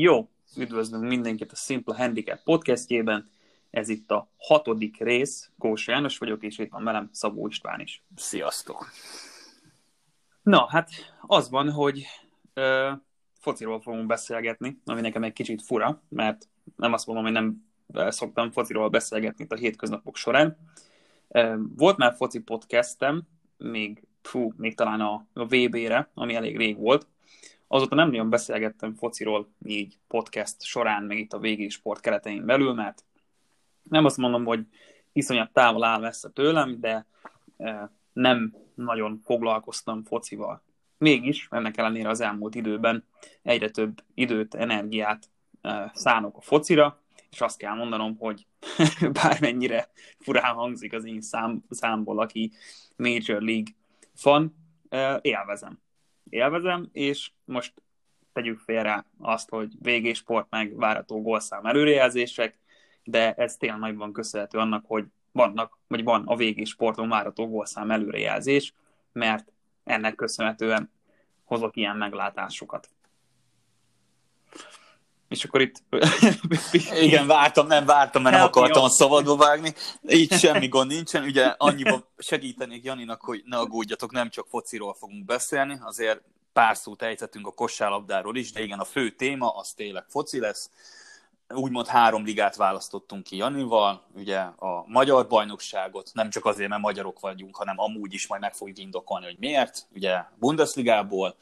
Jó, üdvözlünk mindenkit a Simple Handicap podcastjében. Ez itt a hatodik rész. Kós János vagyok, és itt van velem Szabó István is. Sziasztok! Na, hát az van, hogy ö, fociról fogunk beszélgetni, ami nekem egy kicsit fura, mert nem azt mondom, hogy nem szoktam fociról beszélgetni itt a hétköznapok során. Ö, volt már foci podcastem, még, fú, még talán a, a VB-re, ami elég rég volt, Azóta nem nagyon beszélgettem fociról így podcast során, meg itt a végi sport keretein belül, mert nem azt mondom, hogy iszonyat távol áll messze tőlem, de e, nem nagyon foglalkoztam focival. Mégis, ennek ellenére az elmúlt időben egyre több időt, energiát e, szánok a focira, és azt kell mondanom, hogy bármennyire furán hangzik az én szám, számból, aki Major League fan, e, élvezem élvezem, és most tegyük félre azt, hogy végésport meg várató gólszám előrejelzések, de ez tényleg nagyban köszönhető annak, hogy vannak, vagy van a végésporton várató gólszám előrejelzés, mert ennek köszönhetően hozok ilyen meglátásokat. És akkor itt... Igen, vártam, nem vártam, mert nem akartam a szabadba vágni. Így semmi gond nincsen. Ugye annyiban segítenék Janinak, hogy ne aggódjatok, nem csak fociról fogunk beszélni, azért pár szót ejtettünk a kosárlabdáról is, de igen, a fő téma az tényleg foci lesz. Úgymond három ligát választottunk ki Janival, ugye a magyar bajnokságot, nem csak azért, mert magyarok vagyunk, hanem amúgy is majd meg fogjuk indokolni, hogy miért. Ugye Bundesligából,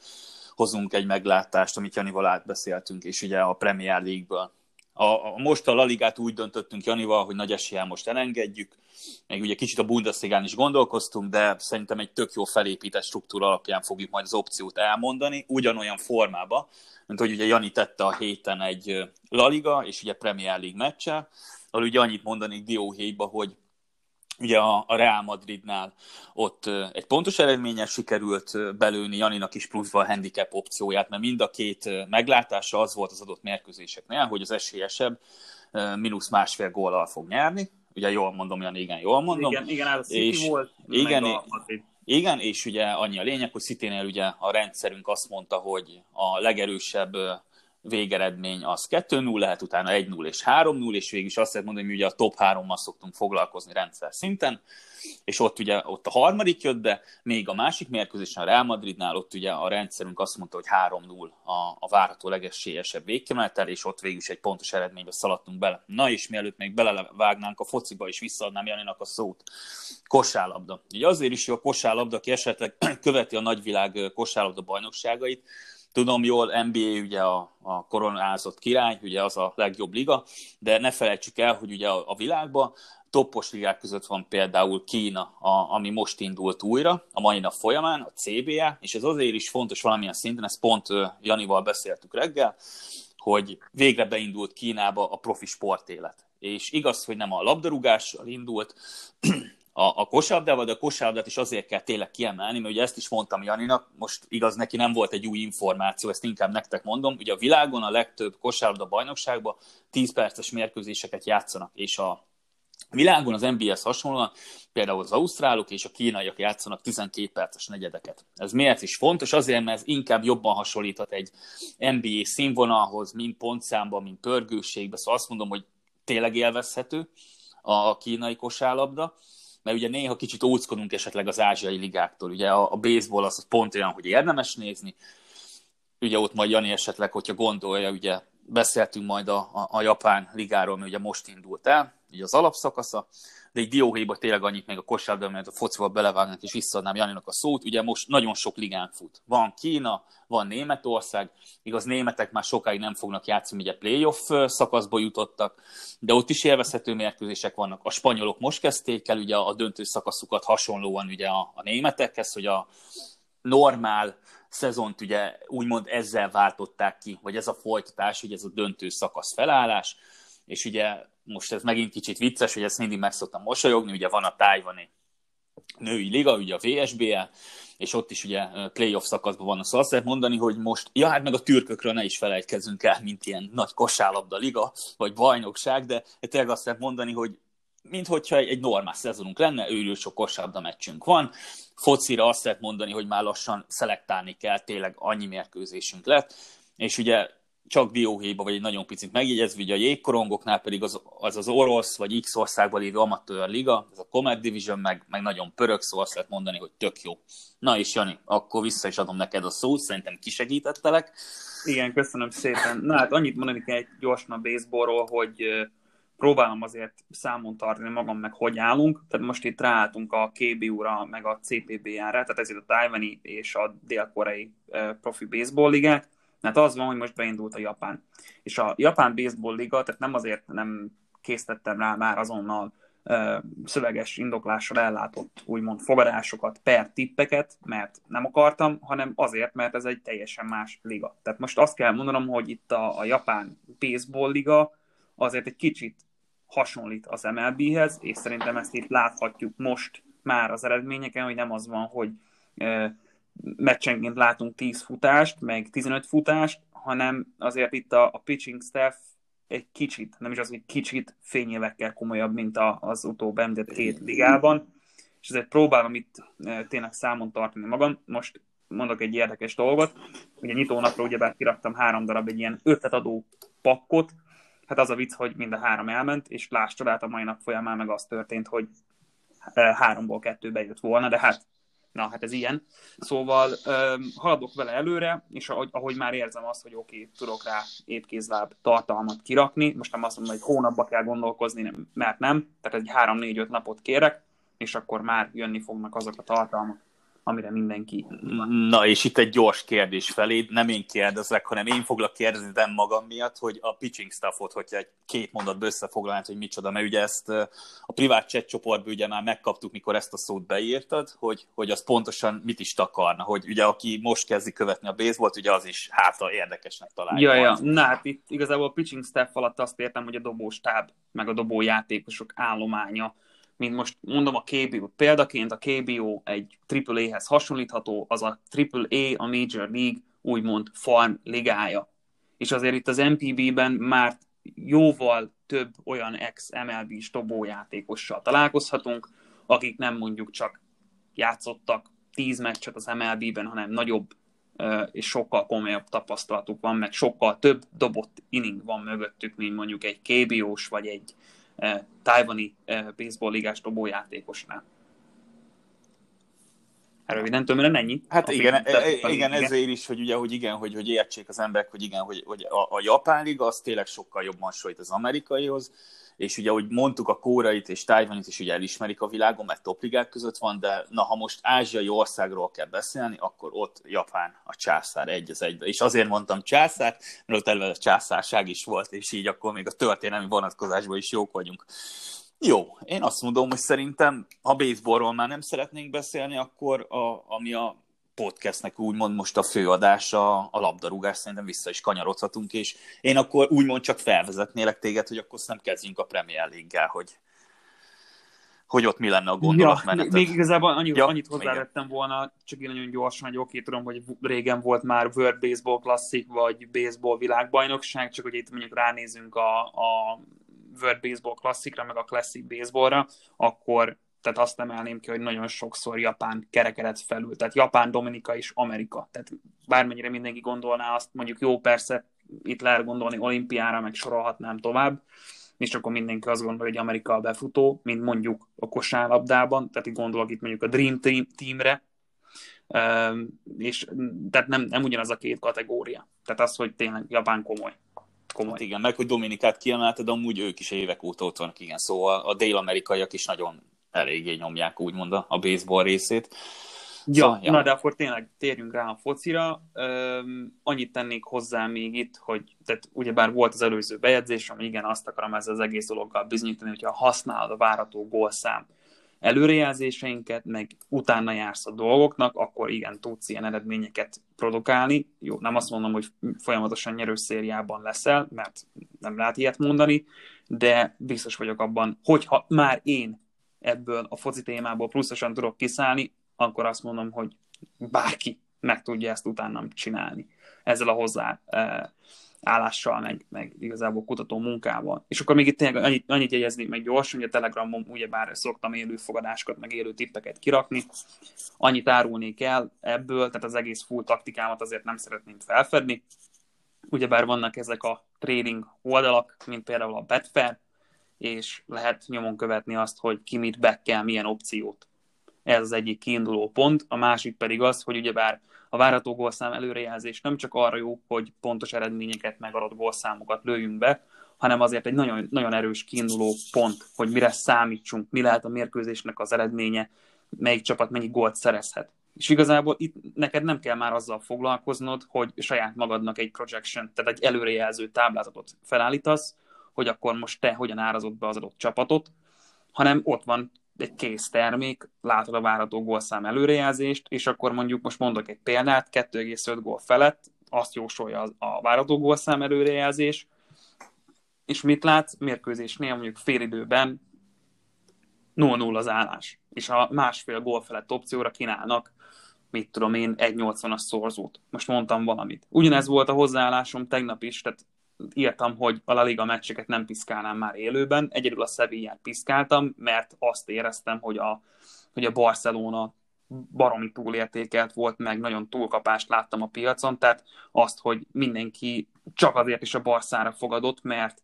hozunk egy meglátást, amit Janival átbeszéltünk, és ugye a Premier League-ből. A, a, most a La Ligát úgy döntöttünk Janival, hogy nagy eséllyel most elengedjük, meg ugye kicsit a Bundesligán is gondolkoztunk, de szerintem egy tök jó felépített struktúra alapján fogjuk majd az opciót elmondani, ugyanolyan formába, mint hogy ugye Jani tette a héten egy La Liga és ugye Premier League meccsel, ahol ugye annyit mondanék dióhéjba, hogy ugye a, a Real Madridnál ott egy pontos eredménnyel sikerült belőni Janinak is pluszba a handicap opcióját, mert mind a két meglátása az volt az adott mérkőzéseknél, hogy az esélyesebb mínusz másfél góllal fog nyerni. Ugye jól mondom, Jani, igen, jól mondom. Igen, igen, ez a és, volt, igen, a Igen, és ugye annyi a lényeg, hogy Citynél ugye a rendszerünk azt mondta, hogy a legerősebb végeredmény az 2-0 lehet, utána 1-0 és 3-0, és végül is azt lehet mondani, hogy ugye a top 3-mal szoktunk foglalkozni rendszer szinten, és ott ugye ott a harmadik jött be, még a másik mérkőzésen a Real Madridnál ott ugye a rendszerünk azt mondta, hogy 3-0 a, a várható legesélyesebb végkimenetel, és ott végül is egy pontos eredménybe szaladtunk bele. Na és mielőtt még belevágnánk a fociba, és visszaadnám Janinak a szót, kosárlabda. Ugye azért is jó a kosárlabda, aki esetleg követi a nagyvilág kosárlabda bajnokságait, Tudom jól, NBA ugye a, a koronázott király, ugye az a legjobb liga, de ne felejtsük el, hogy ugye a, a világban toppos ligák között van például Kína, a, ami most indult újra, a mai nap folyamán, a CBA, és ez azért is fontos valamilyen szinten, ezt pont Janival beszéltük reggel, hogy végre beindult Kínába a profi sportélet. És igaz, hogy nem a labdarúgással indult, a, a kosárlabdával, de a kosárlabdát is azért kell tényleg kiemelni, mert ugye ezt is mondtam Janinak, most igaz, neki nem volt egy új információ, ezt inkább nektek mondom, ugye a világon a legtöbb kosárlabda bajnokságban 10 perces mérkőzéseket játszanak, és a világon az NBS hasonlóan például az ausztrálok és a kínaiak játszanak 12 perces negyedeket. Ez miért is fontos? Azért, mert ez inkább jobban hasonlíthat egy NBA színvonalhoz, mind pontszámban, mind pörgőségben, szóval azt mondom, hogy tényleg élvezhető a kínai kosárlabda, mert ugye néha kicsit óckodunk esetleg az ázsiai ligáktól. Ugye a, a baseball az pont olyan, hogy érdemes nézni, ugye ott majd Jani esetleg, hogyha gondolja, ugye beszéltünk majd a, a, a japán ligáról, ami ugye most indult el, ugye az alapszakasza, de egy dióhéjba tényleg annyit még a kosárban, mert a focival belevágnak, és visszaadnám Janinak a szót. Ugye most nagyon sok ligán fut. Van Kína, van Németország, igaz németek már sokáig nem fognak játszani, ugye playoff szakaszba jutottak, de ott is élvezhető mérkőzések vannak. A spanyolok most kezdték el ugye a döntő szakaszukat hasonlóan ugye a, a németekhez, hogy a normál szezont ugye úgymond ezzel váltották ki, vagy ez a folytatás, hogy ez a döntő szakasz felállás, és ugye most ez megint kicsit vicces, hogy ezt mindig meg szoktam mosolyogni, ugye van a tájvani női liga, ugye a VSBL, és ott is ugye playoff szakaszban van. Szóval azt lehet mondani, hogy most, ja hát meg a türkökről ne is felejtkezzünk el, mint ilyen nagy kosárlabda liga, vagy bajnokság, de tényleg azt lehet mondani, hogy minthogyha egy normál szezonunk lenne, őrül sok kosárlabda meccsünk van. Focira azt lehet mondani, hogy már lassan szelektálni kell, tényleg annyi mérkőzésünk lett, és ugye csak dióhéjba, vagy egy nagyon picit megjegyezve, ugye a jégkorongoknál pedig az az, az orosz, vagy X országban lévő amatőr liga, ez a Comet Division, meg, meg nagyon pörög, szóval azt lehet mondani, hogy tök jó. Na és Jani, akkor vissza is adom neked a szót, szerintem kisegítettelek. Igen, köszönöm szépen. Na hát annyit mondani kell egy gyorsan a baseballról, hogy próbálom azért számon tartani magam, meg hogy állunk. Tehát most itt ráálltunk a KBU-ra, meg a CPB-re, tehát ezért a tájvani és a dél-koreai profi baseball ligák. Hát az van, hogy most beindult a Japán. És a Japán Baseball Liga, tehát nem azért nem készítettem rá már azonnal szöveges indoklással ellátott úgymond fogadásokat per tippeket, mert nem akartam, hanem azért, mert ez egy teljesen más liga. Tehát most azt kell mondanom, hogy itt a, a japán baseball liga azért egy kicsit hasonlít az MLB-hez, és szerintem ezt itt láthatjuk most már az eredményeken, hogy nem az van, hogy meccsenként látunk 10 futást, meg 15 futást, hanem azért itt a, a pitching staff egy kicsit, nem is az, hogy kicsit fényévekkel komolyabb, mint a, az utóbb említett két ligában, és ezért próbálom itt e, tényleg számon tartani magam. Most mondok egy érdekes dolgot, ugye nyitónapra ugyebár kiraktam három darab egy ilyen ötletadó pakkot, hát az a vicc, hogy mind a három elment, és láss csodát a mai nap folyamán meg az történt, hogy e, háromból kettő bejött volna, de hát Na, hát ez ilyen. Szóval um, haladok vele előre, és ahogy, ahogy már érzem azt, hogy oké, okay, tudok rá épkézláb tartalmat kirakni, most nem azt mondom, hogy hónapba kell gondolkozni, mert nem, tehát egy 3-4-5 napot kérek, és akkor már jönni fognak azok a tartalmak amire mindenki. Na, és itt egy gyors kérdés felé, nem én kérdezek, hanem én foglak kérdezni nem magam miatt, hogy a pitching staffot, hogyha egy két mondatba összefoglalnád, hogy micsoda, mert ugye ezt a privát chat csoportban ugye már megkaptuk, mikor ezt a szót beírtad, hogy, hogy az pontosan mit is takarna, hogy ugye aki most kezdi követni a baseballt, ugye az is háta érdekesnek találja. Ja, ja, na hát itt igazából a pitching staff alatt azt értem, hogy a dobóstáb, meg a dobójátékosok állománya mint most mondom a KBO példaként, a KBO egy AAA-hez hasonlítható, az a AAA, a Major League, úgymond farm ligája. És azért itt az MPB-ben már jóval több olyan ex-MLB-s dobójátékossal találkozhatunk, akik nem mondjuk csak játszottak 10 meccset az MLB-ben, hanem nagyobb és sokkal komolyabb tapasztalatuk van, meg sokkal több dobott inning van mögöttük, mint mondjuk egy KBO-s vagy egy tájvani eh, baseball ligás dobójátékosnál. Röviden tömören ennyi. Hát igen, e, e, igen, igen, ezért is, hogy ugye, hogy igen, hogy, hogy értsék az emberek, hogy igen, hogy, hogy a, a japán liga az tényleg sokkal jobban hasonlít az amerikaihoz, és ugye, ahogy mondtuk, a kórait és Tájvanit is ugye elismerik a világon, mert topligák között van, de na, ha most ázsiai országról kell beszélni, akkor ott Japán a császár egy az egybe. És azért mondtam császár, mert ott eleve a császárság is volt, és így akkor még a történelmi vonatkozásban is jók vagyunk. Jó, én azt mondom, hogy szerintem, ha baseballról már nem szeretnénk beszélni, akkor a, ami a podcastnek úgymond most a főadása, a labdarúgás, szerintem vissza is kanyarodhatunk, és én akkor úgymond csak felvezetnélek téged, hogy akkor nem kezdjünk a Premier League-gel, hogy, hogy ott mi lenne a gondolatmeneted. Ja, még igazából annyi, ja, annyit hozzávettem volna, csak én nagyon gyorsan, hogy oké, tudom, hogy régen volt már World Baseball Classic, vagy Baseball világbajnokság, csak hogy itt mondjuk ránézünk a, a World Baseball Classicra, meg a Classic Baseballra, akkor tehát azt emelném ki, hogy nagyon sokszor Japán kerekedett felül, tehát Japán, Dominika és Amerika. Tehát bármennyire mindenki gondolná azt, mondjuk jó, persze itt lehet gondolni olimpiára, meg sorolhatnám tovább, és akkor mindenki azt gondolja, hogy Amerika a befutó, mint mondjuk a kosárlabdában, tehát itt gondolok itt mondjuk a Dream Team, Teamre, és tehát nem, nem ugyanaz a két kategória. Tehát az, hogy tényleg Japán komoly. Komoly. Hát igen, meg hogy Dominikát kiemelted, amúgy ők is évek óta ott vannak, igen, szóval a dél-amerikaiak is nagyon eléggé nyomják úgymond a baseball részét. Ja, szóval, ja, na de akkor tényleg térjünk rá a focira. Um, annyit tennék hozzá még itt, hogy tehát ugyebár volt az előző bejegyzés, ami igen, azt akarom ezzel az egész dologgal bizonyítani, hogyha használod a várató gólszám előrejelzéseinket, meg utána jársz a dolgoknak, akkor igen, tudsz ilyen eredményeket produkálni. Jó, nem azt mondom, hogy folyamatosan nyerő szériában leszel, mert nem lehet ilyet mondani, de biztos vagyok abban, hogyha már én ebből a foci témából pluszosan tudok kiszállni, akkor azt mondom, hogy bárki meg tudja ezt utánam csinálni. Ezzel a hozzá e, állással, meg, meg igazából kutató munkával. És akkor még itt tényleg annyit, annyit jegyeznék meg gyorsan, hogy a Telegramon ugyebár szoktam élő fogadásokat, meg élő tippeket kirakni. Annyit árulnék el ebből, tehát az egész full taktikámat azért nem szeretném felfedni, ugyebár vannak ezek a trading oldalak, mint például a Betfair, és lehet nyomon követni azt, hogy ki mit kell, milyen opciót. Ez az egyik kiinduló pont, a másik pedig az, hogy ugyebár a várható gólszám előrejelzés nem csak arra jó, hogy pontos eredményeket, megadott gólszámokat lőjünk be, hanem azért egy nagyon, nagyon erős kiinduló pont, hogy mire számítsunk, mi lehet a mérkőzésnek az eredménye, melyik csapat mennyi gólt szerezhet. És igazából itt neked nem kell már azzal foglalkoznod, hogy saját magadnak egy projection, tehát egy előrejelző táblázatot felállítasz, hogy akkor most te hogyan árazod be az adott csapatot, hanem ott van egy kész termék, látod a várható gólszám előrejelzést, és akkor mondjuk most mondok egy példát, 2,5 gól felett, azt jósolja a várható gólszám előrejelzés, és mit látsz? Mérkőzésnél mondjuk félidőben 0-0 az állás, és a másfél gól felett opcióra kínálnak, mit tudom én, 1.80-as szorzót. Most mondtam valamit. Ugyanez volt a hozzáállásom tegnap is, tehát írtam, hogy a La Liga meccseket nem piszkálnám már élőben, egyedül a Sevillát piszkáltam, mert azt éreztem, hogy a, hogy a Barcelona baromi túlértékelt volt, meg nagyon túlkapást láttam a piacon, tehát azt, hogy mindenki csak azért is a Barszára fogadott, mert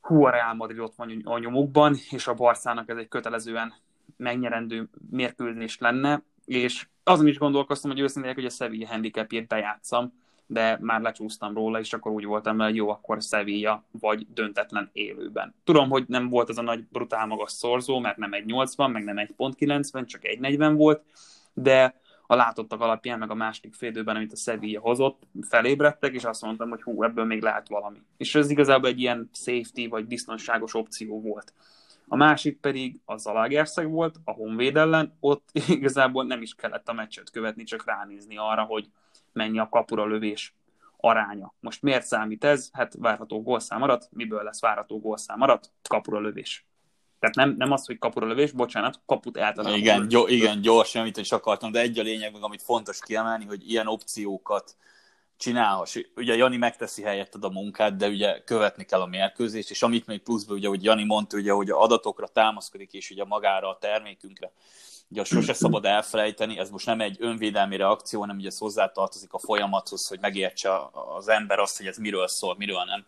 hú, a Real Madrid ott van a nyomukban, és a Barszának ez egy kötelezően megnyerendő mérkőzés lenne, és azon is gondolkoztam, hogy őszintén, hogy a Sevilla handicapjét bejátszam, de már lecsúsztam róla, és akkor úgy voltam, hogy jó, akkor Sevilla vagy döntetlen élőben. Tudom, hogy nem volt az a nagy brutál magas szorzó, mert nem egy 80, meg nem egy pont 90, csak egy 40 volt, de a látottak alapján, meg a második félidőben, amit a Sevilla hozott, felébredtek, és azt mondtam, hogy hú, ebből még lehet valami. És ez igazából egy ilyen safety, vagy biztonságos opció volt. A másik pedig a Zalagerszeg volt, a Honvéd ellen, ott igazából nem is kellett a meccset követni, csak ránézni arra, hogy mennyi a kapura lövés aránya. Most miért számít ez? Hát várható gólszám arat. Miből lesz várható gólszám arat? Kapura lövés. Tehát nem, nem az, hogy kapura lövés, bocsánat, kaput eltalálom. Igen, gyó, igen, gyorsan, amit is akartam, de egy a lényeg, meg amit fontos kiemelni, hogy ilyen opciókat csinálhass. Ugye Jani megteszi helyetted a munkát, de ugye követni kell a mérkőzést, és amit még pluszban, ugye, hogy Jani mondta, ugye, hogy adatokra támaszkodik, és ugye magára a termékünkre. Ugye sose szabad elfelejteni, ez most nem egy önvédelmi reakció, hanem ugye ez hozzátartozik a folyamathoz, hogy megértse az ember azt, hogy ez miről szól, miről nem.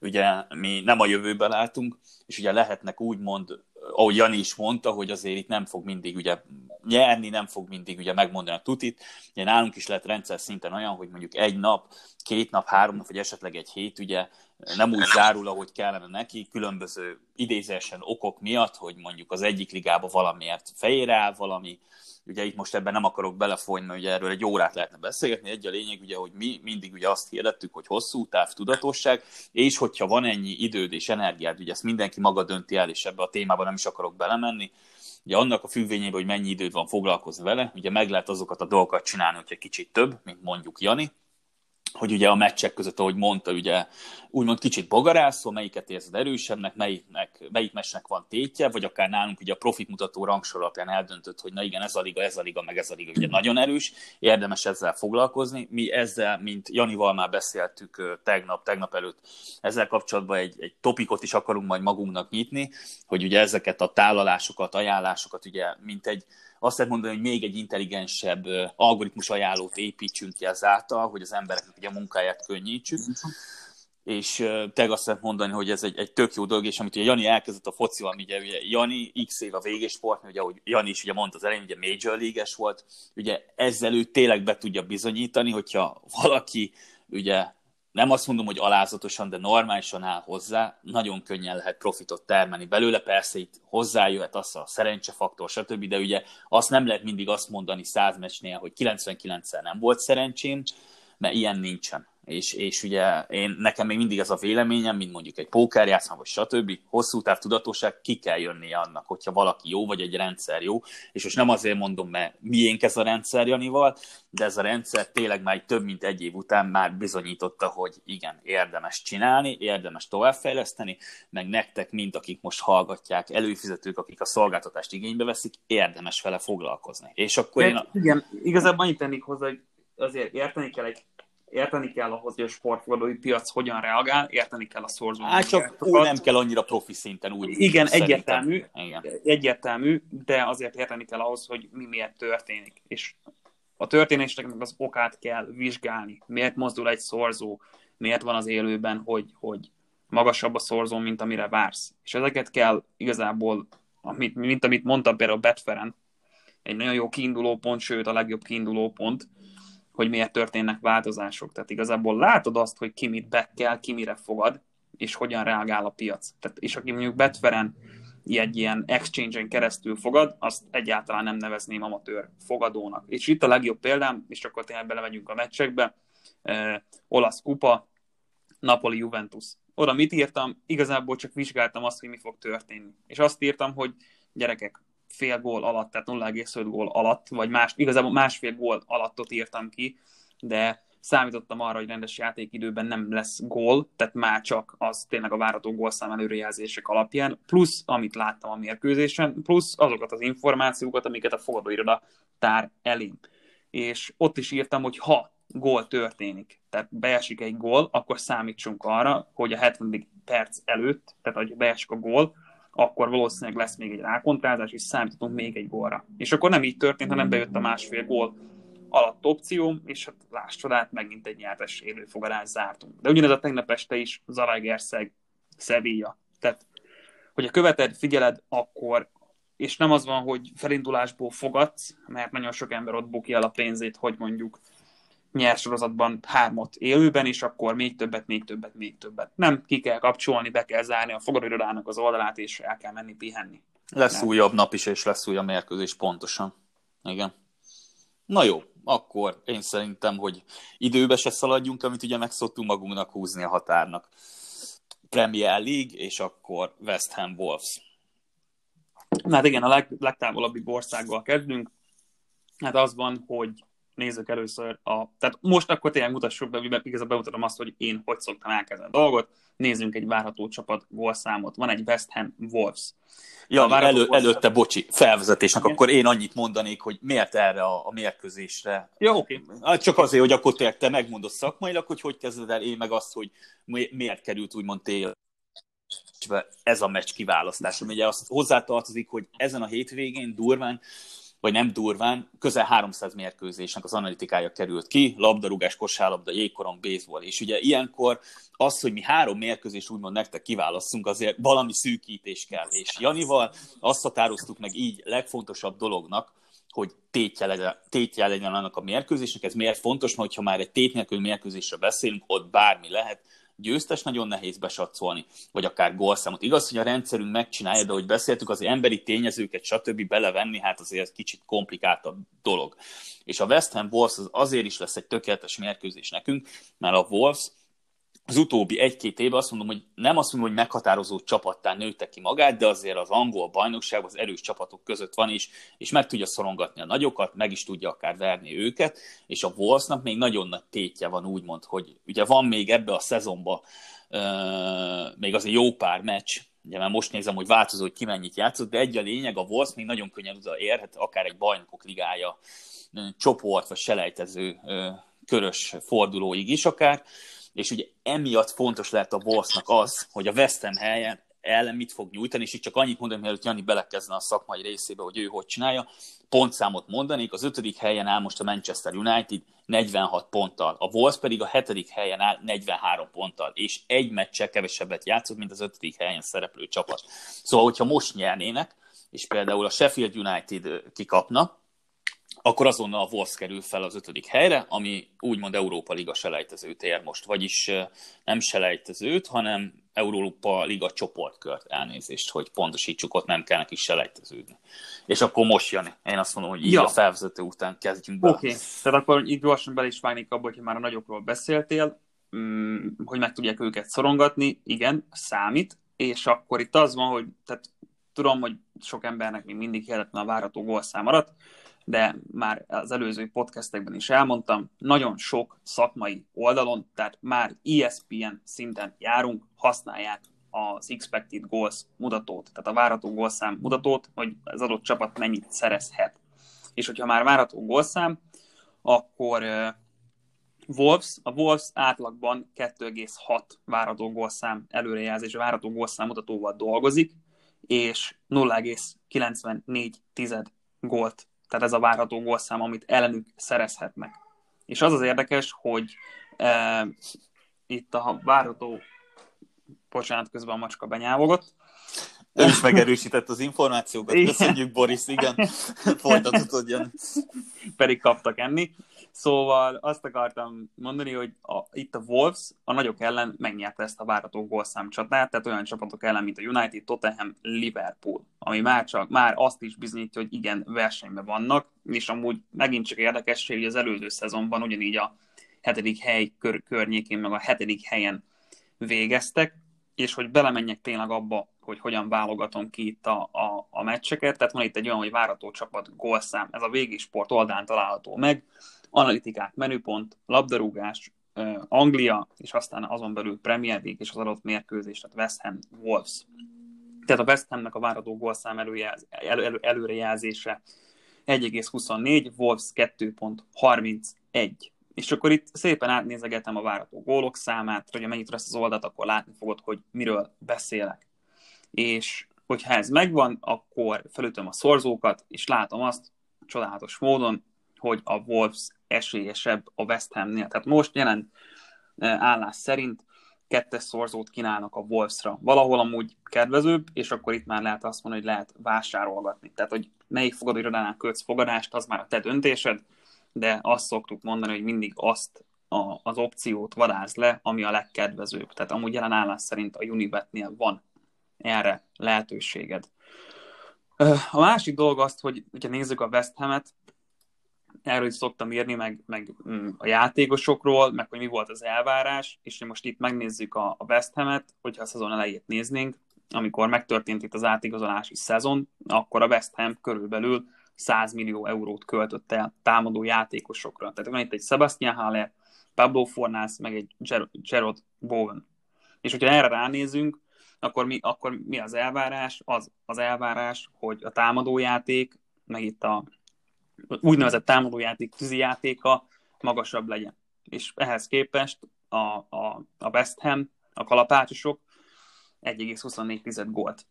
Ugye mi nem a jövőben látunk, és ugye lehetnek úgymond ahogy Jani is mondta, hogy azért itt nem fog mindig ugye nyerni, nem fog mindig ugye megmondani a tutit. Ugye nálunk is lehet rendszer szinten olyan, hogy mondjuk egy nap, két nap, három nap, vagy esetleg egy hét ugye nem úgy zárul, ahogy kellene neki, különböző idézésen okok miatt, hogy mondjuk az egyik ligába valamiért fejére áll valami, ugye itt most ebben nem akarok belefolyni, ugye erről egy órát lehetne beszélgetni, egy a lényeg ugye, hogy mi mindig ugye azt hirdettük, hogy hosszú táv tudatosság, és hogyha van ennyi időd és energiád, ugye ezt mindenki maga dönti el, és ebbe a témába nem is akarok belemenni, ugye annak a függvényében, hogy mennyi időd van foglalkozni vele, ugye meg lehet azokat a dolgokat csinálni, hogyha kicsit több, mint mondjuk Jani, hogy ugye a meccsek között, ahogy mondta, ugye úgymond kicsit bogarászol, melyiket érzed erősebbnek, melyiknek, melyik meccsnek van tétje, vagy akár nálunk ugye a profit mutató rangsor alapján eldöntött, hogy na igen, ez a liga, ez a liga, meg ez a liga ugye nagyon erős, érdemes ezzel foglalkozni. Mi ezzel, mint Janival már beszéltük tegnap, tegnap előtt, ezzel kapcsolatban egy, egy topikot is akarunk majd magunknak nyitni, hogy ugye ezeket a tálalásokat, ajánlásokat ugye, mint egy azt lehet mondani, hogy még egy intelligensebb algoritmus ajánlót építsünk ki ezáltal, hogy az embereknek ugye a munkáját könnyítsük. És te azt lehet mondani, hogy ez egy, egy tök jó dolog, és amit ugye Jani elkezdett a focival, ugye, ugye Jani x év a végésport, ugye ahogy Jani is ugye mondta az elején, ugye Major league volt, ugye ezzel ő tényleg be tudja bizonyítani, hogyha valaki ugye nem azt mondom, hogy alázatosan, de normálisan áll hozzá, nagyon könnyen lehet profitot termelni belőle, persze itt hozzájöhet az a szerencsefaktor, stb., de ugye azt nem lehet mindig azt mondani száz meccsnél, hogy 99-szer nem volt szerencsém, mert ilyen nincsen és, és ugye én, nekem még mindig ez a véleményem, mint mondjuk egy pókerjátszma, vagy stb. Hosszú táv tudatosság, ki kell jönnie annak, hogyha valaki jó, vagy egy rendszer jó, és most nem azért mondom, mert miénk ez a rendszer Janival, de ez a rendszer tényleg már több mint egy év után már bizonyította, hogy igen, érdemes csinálni, érdemes továbbfejleszteni, meg nektek, mint akik most hallgatják, előfizetők, akik a szolgáltatást igénybe veszik, érdemes vele foglalkozni. És akkor én... A... Igen, igazából annyit tennék hozzá, hogy azért érteni kell egy érteni kell ahhoz, hogy a sportfogadói piac hogyan reagál, érteni kell a szorzó. Hát csak úgy nem kell annyira profi szinten úgy. Igen, egyértelmű, Igen. egyértelmű, de azért érteni kell ahhoz, hogy mi miért történik. És a történésnek az okát kell vizsgálni. Miért mozdul egy szorzó, miért van az élőben, hogy, hogy magasabb a szorzó, mint amire vársz. És ezeket kell igazából, amit, mint amit mondtam például Betferen, egy nagyon jó kiinduló pont, sőt a legjobb kiinduló pont, hogy miért történnek változások. Tehát igazából látod azt, hogy ki mit bekkel, ki mire fogad, és hogyan reagál a piac. Tehát, és aki mondjuk Betferen egy ilyen exchange-en keresztül fogad, azt egyáltalán nem nevezném amatőr fogadónak. És itt a legjobb példám, és akkor tényleg belemegyünk a meccsekbe, eh, olasz kupa, Napoli Juventus. Oda mit írtam? Igazából csak vizsgáltam azt, hogy mi fog történni. És azt írtam, hogy gyerekek, fél gól alatt, tehát 0,5 gól alatt, vagy más, igazából másfél gól alattot írtam ki, de számítottam arra, hogy rendes játékidőben nem lesz gól, tehát már csak az tényleg a várható gólszám előrejelzések alapján, plusz amit láttam a mérkőzésen, plusz azokat az információkat, amiket a fogadóiroda tár elém. És ott is írtam, hogy ha gól történik, tehát beesik egy gól, akkor számítsunk arra, hogy a 70. perc előtt, tehát hogy beesik a gól, akkor valószínűleg lesz még egy rákontrázás, és számítunk még egy gólra. És akkor nem így történt, hanem bejött a másfél gól alatt opció, és hát láss csodát, megint egy nyertes élőfogadás zártunk. De ugyanez a tegnap este is Zalaegerszeg, Sevilla. Tehát, hogyha követed, figyeled, akkor és nem az van, hogy felindulásból fogadsz, mert nagyon sok ember ott buki el a pénzét, hogy mondjuk nyersorozatban hármat élőben, és akkor még többet, még többet, még többet. Nem, ki kell kapcsolni, be kell zárni a fogadóirodának az oldalát, és el kell menni pihenni. Lesz nem. újabb nap is, és lesz újabb mérkőzés, pontosan. Igen. Na jó, akkor én szerintem, hogy időbe se szaladjunk, amit ugye megszoktunk magunknak húzni a határnak. Premier League, és akkor West Ham Wolves. Hát igen, a leg, legtávolabbi országgal kezdünk. Hát az van, hogy nézzük először a... Tehát most akkor tényleg mutassuk be, igazából bemutatom azt, hogy én hogy szoktam elkezdeni a dolgot. Nézzünk egy várható csapat gólszámot. Van egy West Ham Wolves. Ja, már elő, előtte, bocsi, felvezetésnek, Igen. akkor én annyit mondanék, hogy miért erre a, a mérkőzésre. Jó, oké. Okay. Csak azért, hogy akkor te, te megmondod szakmailag, hogy hogy kezded el, én meg azt, hogy miért került úgymond tél ez a meccs kiválasztása. Ugye azt hozzátartozik, hogy ezen a hétvégén durván vagy nem durván, közel 300 mérkőzésnek az analitikája került ki, labdarúgás, kosárlabda, jégkorong, baseball, és ugye ilyenkor az, hogy mi három mérkőzést úgymond nektek kiválasztunk, azért valami szűkítés kell, és Janival azt határoztuk meg így legfontosabb dolognak, hogy tétje legyen, tétje legyen annak a mérkőzésnek. Ez miért fontos? Mert ha már egy tét nélkül mérkőzésre beszélünk, ott bármi lehet, győztes nagyon nehéz besatszolni, vagy akár gólszámot. Igaz, hogy a rendszerünk megcsinálja, de hogy beszéltük, az emberi tényezőket, stb. belevenni, hát azért kicsit komplikáltabb dolog. És a West Ham Wolves az azért is lesz egy tökéletes mérkőzés nekünk, mert a Wolves az utóbbi egy-két évben azt mondom, hogy nem azt mondom, hogy meghatározó csapattá nőtte ki magát, de azért az angol bajnokság az erős csapatok között van is, és meg tudja szorongatni a nagyokat, meg is tudja akár verni őket, és a Wolvesnak még nagyon nagy tétje van úgymond, hogy ugye van még ebbe a szezonba euh, még azért jó pár meccs, ugye már most nézem, hogy változó, hogy ki mennyit játszott, de egy a lényeg, a Wolves még nagyon könnyen oda érhet, akár egy bajnokok ligája csoport vagy selejtező körös fordulóig is akár, és ugye emiatt fontos lehet a Wolvesnak az, hogy a West Ham helyen ellen mit fog nyújtani, és itt csak annyit mondom, mielőtt Jani belekezne a szakmai részébe, hogy ő hogy csinálja. Pontszámot mondanék, az ötödik helyen áll most a Manchester United 46 ponttal, a Wolves pedig a hetedik helyen áll 43 ponttal, és egy meccsel kevesebbet játszott, mint az ötödik helyen szereplő csapat. Szóval, hogyha most nyernének, és például a Sheffield United kikapna, akkor azonnal a Wolves kerül fel az ötödik helyre, ami úgymond Európa Liga selejtezőt ér most, vagyis nem selejtezőt, hanem Európa Liga csoportkört elnézést, hogy pontosítsuk, ott nem kell neki selejteződni. És akkor most jön, én azt mondom, hogy így ja. a felvezető után kezdjünk be. Oké, okay. tehát akkor így gyorsan bele is vágnék abba, hogy már a nagyokról beszéltél, mm, hogy meg tudják őket szorongatni, igen, számít, és akkor itt az van, hogy tehát tudom, hogy sok embernek még mindig hihetetlen a várató gólszám maradt, de már az előző podcastekben is elmondtam, nagyon sok szakmai oldalon, tehát már ESPN szinten járunk, használják az expected goals mutatót, tehát a várható gólszám mutatót, hogy az adott csapat mennyit szerezhet. És hogyha már várható gólszám, akkor Wolves, a Wolves átlagban 2,6 várható gólszám előrejelzés, várható gólszám mutatóval dolgozik, és 0,94 gólt tehát ez a várható gólszám, amit ellenük szerezhetnek. És az az érdekes, hogy e, itt a várható, bocsánat, közben a macska benyávogott. Ő is megerősített az információkat. Köszönjük, Boris, igen. Folytatod, Jan. Pedig kaptak enni. Szóval azt akartam mondani, hogy a, itt a Wolves a nagyok ellen megnyerte ezt a várható gólszám csatát, tehát olyan csapatok ellen, mint a United, Tottenham, Liverpool, ami már csak már azt is bizonyítja, hogy igen, versenyben vannak, és amúgy megint csak érdekesség, hogy az előző szezonban ugyanígy a hetedik hely kör, környékén, meg a hetedik helyen végeztek, és hogy belemenjek tényleg abba, hogy hogyan válogatom ki itt a, a, a meccseket. Tehát van itt egy olyan, hogy várató csapat gólszám, ez a végisport oldalán található meg, analitikák, menüpont, labdarúgás, Anglia, és aztán azon belül Premier League és az adott mérkőzés, tehát West Ham Wolves. Tehát a West Hamnek a várható gólszám előjelz, elő, elő, előrejelzése 1,24, Wolves 2,31. És akkor itt szépen átnézegetem a várható gólok számát, hogy mennyit ezt az oldalt, akkor látni fogod, hogy miről beszélek. És hogyha ez megvan, akkor felütöm a szorzókat, és látom azt csodálatos módon, hogy a Wolves esélyesebb a West Hamnél. Tehát most jelen e, állás szerint kettes szorzót kínálnak a Wolvesra. Valahol amúgy kedvezőbb, és akkor itt már lehet azt mondani, hogy lehet vásárolgatni. Tehát, hogy melyik fogadóirodánál költsz fogadást, az már a te döntésed, de azt szoktuk mondani, hogy mindig azt a, az opciót vadáz le, ami a legkedvezőbb. Tehát amúgy jelen állás szerint a Unibetnél van erre lehetőséged. A másik dolog azt, hogy hogyha nézzük a West Ham-et, erről is szoktam írni, meg, meg mm, a játékosokról, meg hogy mi volt az elvárás, és most itt megnézzük a, a West Ham-et, hogyha a szezon elejét néznénk, amikor megtörtént itt az átigazolási szezon, akkor a West Ham körülbelül 100 millió eurót költött el támadó játékosokra. Tehát van itt egy Sebastian Haller, Pablo Fornász, meg egy Gerard Bowen. És hogyha erre ránézünk, akkor mi, akkor mi az elvárás? Az, az elvárás, hogy a támadójáték, meg itt a úgynevezett támadójáték tűzijátéka magasabb legyen. És ehhez képest a, a, a West Ham, a kalapácsosok 1,24 gólt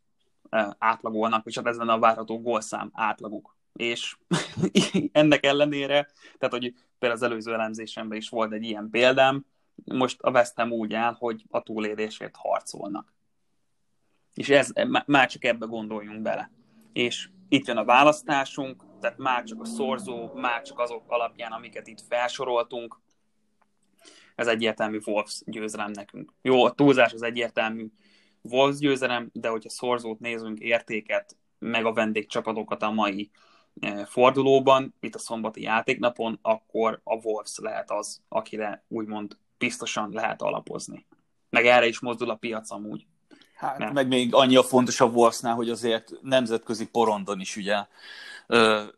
átlagolnak, és hát ez lenne a várható gólszám átlaguk. És ennek ellenére, tehát hogy például az előző elemzésemben is volt egy ilyen példám, most a West Ham úgy áll, hogy a túlélésért harcolnak. És ez, már csak ebbe gondoljunk bele. És itt jön a választásunk, tehát már csak a szorzó, már csak azok alapján, amiket itt felsoroltunk, ez egyértelmű Wolves győzelem nekünk. Jó, a túlzás az egyértelmű Wolves győzelem, de hogyha szorzót nézünk, értéket, meg a vendégcsapatokat a mai eh, fordulóban, itt a szombati játéknapon, akkor a Wolves lehet az, akire úgymond biztosan lehet alapozni. Meg erre is mozdul a piac amúgy. Hát, Nem. meg még annyi a fontos a Wolvesnál, hogy azért nemzetközi porondon is ugye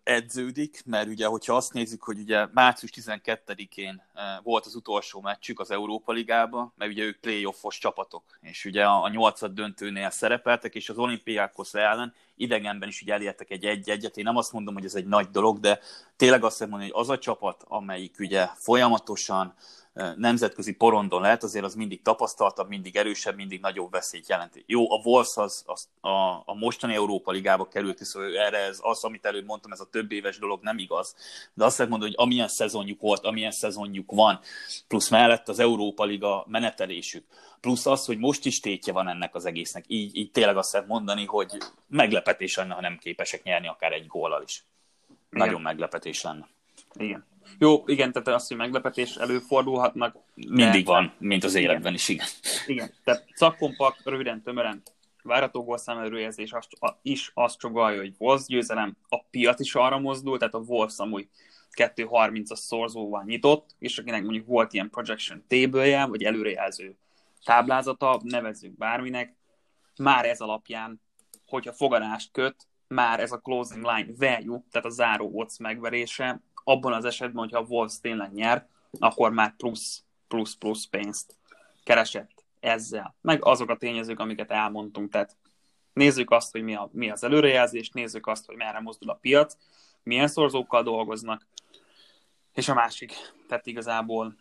edződik, mert ugye, hogyha azt nézzük, hogy ugye március 12-én volt az utolsó meccsük az Európa Ligába, mert ugye ők playoffos csapatok, és ugye a, a nyolcad döntőnél szerepeltek, és az olimpiákhoz ellen idegenben is ugye elértek egy egy-egyet. Én nem azt mondom, hogy ez egy nagy dolog, de tényleg azt mondom, hogy az a csapat, amelyik ugye folyamatosan nemzetközi porondon lehet, azért az mindig tapasztaltabb, mindig erősebb, mindig nagyobb veszélyt jelent. Jó, a Wolves az, az a, a mostani Európa Ligába került, szóval erre ez, az, amit előbb mondtam, ez a több éves dolog nem igaz. De azt lehet mondani, hogy amilyen szezonjuk volt, amilyen szezonjuk van, plusz mellett az Európa Liga menetelésük, plusz az, hogy most is tétje van ennek az egésznek. Így, így tényleg azt lehet mondani, hogy meglepetés lenne, ha nem képesek nyerni akár egy góllal is. Igen. Nagyon meglepetés lenne. Igen. Jó, igen, tehát az, hogy meglepetés előfordulhatnak. Mindig de... van, mint az életben is, igen. Igen, tehát szakkompak, röviden, tömören, várható gólszám előrejelzés is azt csogalja, hogy Wolves győzelem, a piac is arra mozdul, tehát a Wolves amúgy 2.30-as szorzóval nyitott, és akinek mondjuk volt ilyen projection table vagy előrejelző táblázata, nevezzük bárminek, már ez alapján, hogyha fogadást köt, már ez a closing line value, tehát a záró odds megverése abban az esetben, hogyha a Wolves tényleg nyer, akkor már plusz, plusz, plusz pénzt keresett ezzel. Meg azok a tényezők, amiket elmondtunk, tehát nézzük azt, hogy mi, a, mi az előrejelzés, nézzük azt, hogy merre mozdul a piac, milyen szorzókkal dolgoznak, és a másik, tehát igazából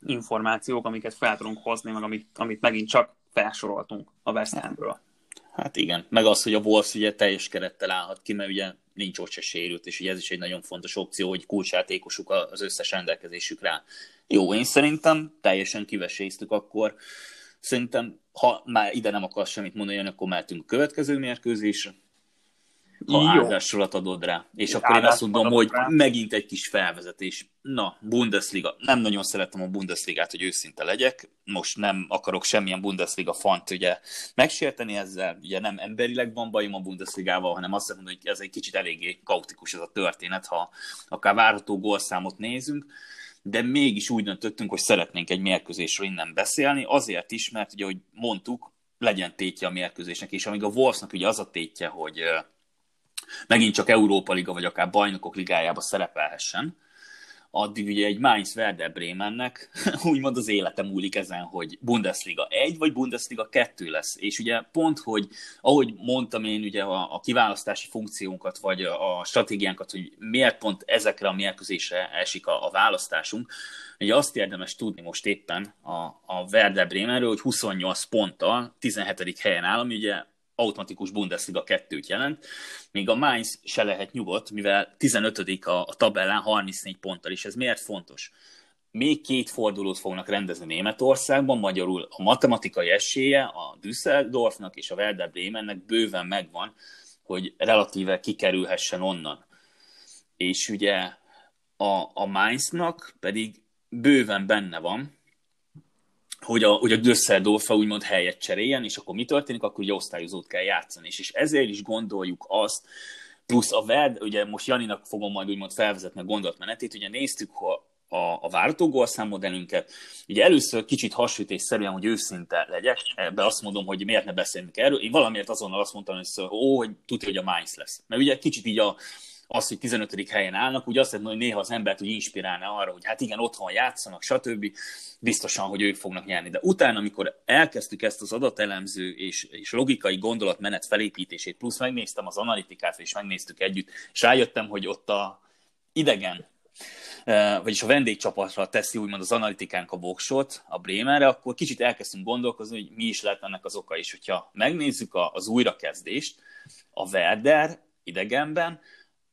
információk, amiket fel tudunk hozni, meg amit, amit megint csak felsoroltunk a West Hamről. Hát igen, meg az, hogy a Wolves ugye teljes kerettel állhat ki, mert ugye nincs ott se sérült, és ugye ez is egy nagyon fontos opció, hogy kulcsjátékosuk az összes rendelkezésükre Jó, én szerintem teljesen kiveséztük akkor. Szerintem, ha már ide nem akarsz semmit mondani, akkor mehetünk a következő mérkőzésre ha áldásolat adod rá. És akkor én azt mondom, hogy rá. megint egy kis felvezetés. Na, Bundesliga. Nem nagyon szeretem a Bundesligát, hogy őszinte legyek. Most nem akarok semmilyen Bundesliga fant ugye megsérteni ezzel. Ugye nem emberileg van bajom a Bundesligával, hanem azt mondom, hogy ez egy kicsit eléggé kaotikus ez a történet, ha akár várható gólszámot nézünk de mégis úgy döntöttünk, hogy szeretnénk egy mérkőzésről innen beszélni, azért is, mert ugye, hogy mondtuk, legyen tétje a mérkőzésnek, és amíg a Wolfsnak ugye az a tétje, hogy megint csak Európa Liga, vagy akár Bajnokok Ligájába szerepelhessen, addig ugye egy Mainz Werder Bremennek úgymond az élete múlik ezen, hogy Bundesliga 1 vagy Bundesliga 2 lesz. És ugye pont, hogy ahogy mondtam én ugye a, a kiválasztási funkciónkat, vagy a, a stratégiánkat, hogy miért pont ezekre a mérkőzésre esik a, a választásunk, ugye azt érdemes tudni most éppen a, a Werder Bremenről, hogy 28 ponttal 17. helyen áll, ami ugye automatikus Bundesliga 2-t jelent, még a Mainz se lehet nyugodt, mivel 15 a, a tabellán 34 ponttal, és ez miért fontos? Még két fordulót fognak rendezni Németországban, magyarul a matematikai esélye a Düsseldorfnak és a Werder Bremennek bőven megvan, hogy relatíve kikerülhessen onnan. És ugye a, a Mainznak pedig bőven benne van, hogy a, hogy a Düsseldorf úgymond helyet cseréljen, és akkor mi történik, akkor ugye osztályozót kell játszani. És, és ezért is gondoljuk azt, plusz a VED, ugye most Janinak fogom majd úgymond felvezetni a gondolatmenetét, ugye néztük a, a, a várható gólszámodellünket. Ugye először kicsit hasonlítésszerűen, hogy őszinte legyek, ebbe azt mondom, hogy miért ne beszélünk erről. Én valamiért azonnal azt mondtam, hogy ó, hogy tudja, hogy a Mainz lesz. Mert ugye kicsit így a, az, hogy 15. helyen állnak, úgy azt mondom, hogy néha az embert úgy inspirálna arra, hogy hát igen, otthon játszanak, stb. Biztosan, hogy ők fognak nyerni. De utána, amikor elkezdtük ezt az adatelemző és, és logikai gondolatmenet felépítését, plusz megnéztem az analitikát, és megnéztük együtt, és rájöttem, hogy ott a idegen e, vagyis a vendégcsapatra teszi úgymond az analitikánk a voksot, a Bremenre, akkor kicsit elkezdtünk gondolkozni, hogy mi is lehet ennek az oka. És hogyha megnézzük az újrakezdést, a Werder idegenben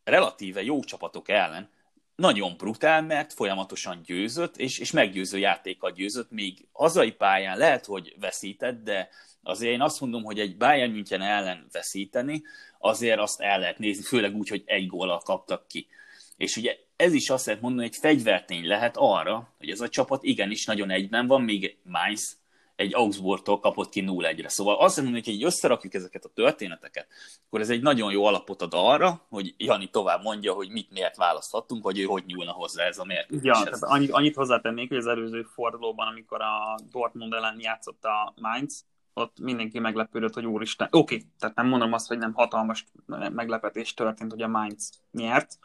relatíve jó csapatok ellen nagyon brutál, mert folyamatosan győzött, és, és meggyőző játékkal győzött, még hazai pályán lehet, hogy veszített, de azért én azt mondom, hogy egy Bayern München ellen veszíteni, azért azt el lehet nézni, főleg úgy, hogy egy góllal kaptak ki. És ugye ez is azt lehet mondani, hogy egy fegyvertény lehet arra, hogy ez a csapat igenis nagyon egyben van, még Mainz egy Augsburgtól kapott ki 0-1-re. Szóval azt mondom, hogy ha összerakjuk ezeket a történeteket, akkor ez egy nagyon jó alapot ad arra, hogy Jani tovább mondja, hogy mit miért választhattunk, vagy ő hogy nyúlna hozzá ez a mérkőzéshez. Ja, tehát annyit, annyit hozzátennék, hogy az előző fordulóban, amikor a Dortmund ellen játszott a Mainz, ott mindenki meglepődött, hogy úristen, oké, okay, tehát nem mondom azt, hogy nem hatalmas meglepetés történt, hogy a Mainz nyert,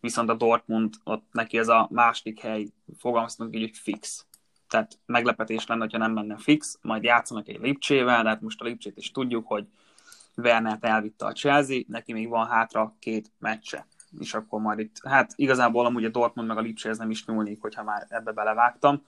viszont a Dortmund, ott neki ez a második hely, fogalmaztunk így, hogy fix tehát meglepetés lenne, ha nem menne fix, majd játszanak egy Lipcsével, de hát most a Lipcsét is tudjuk, hogy Wernert elvitte a Chelsea, neki még van hátra két meccse, és akkor majd itt, hát igazából amúgy a Dortmund meg a ez nem is nyúlnék, hogyha már ebbe belevágtam.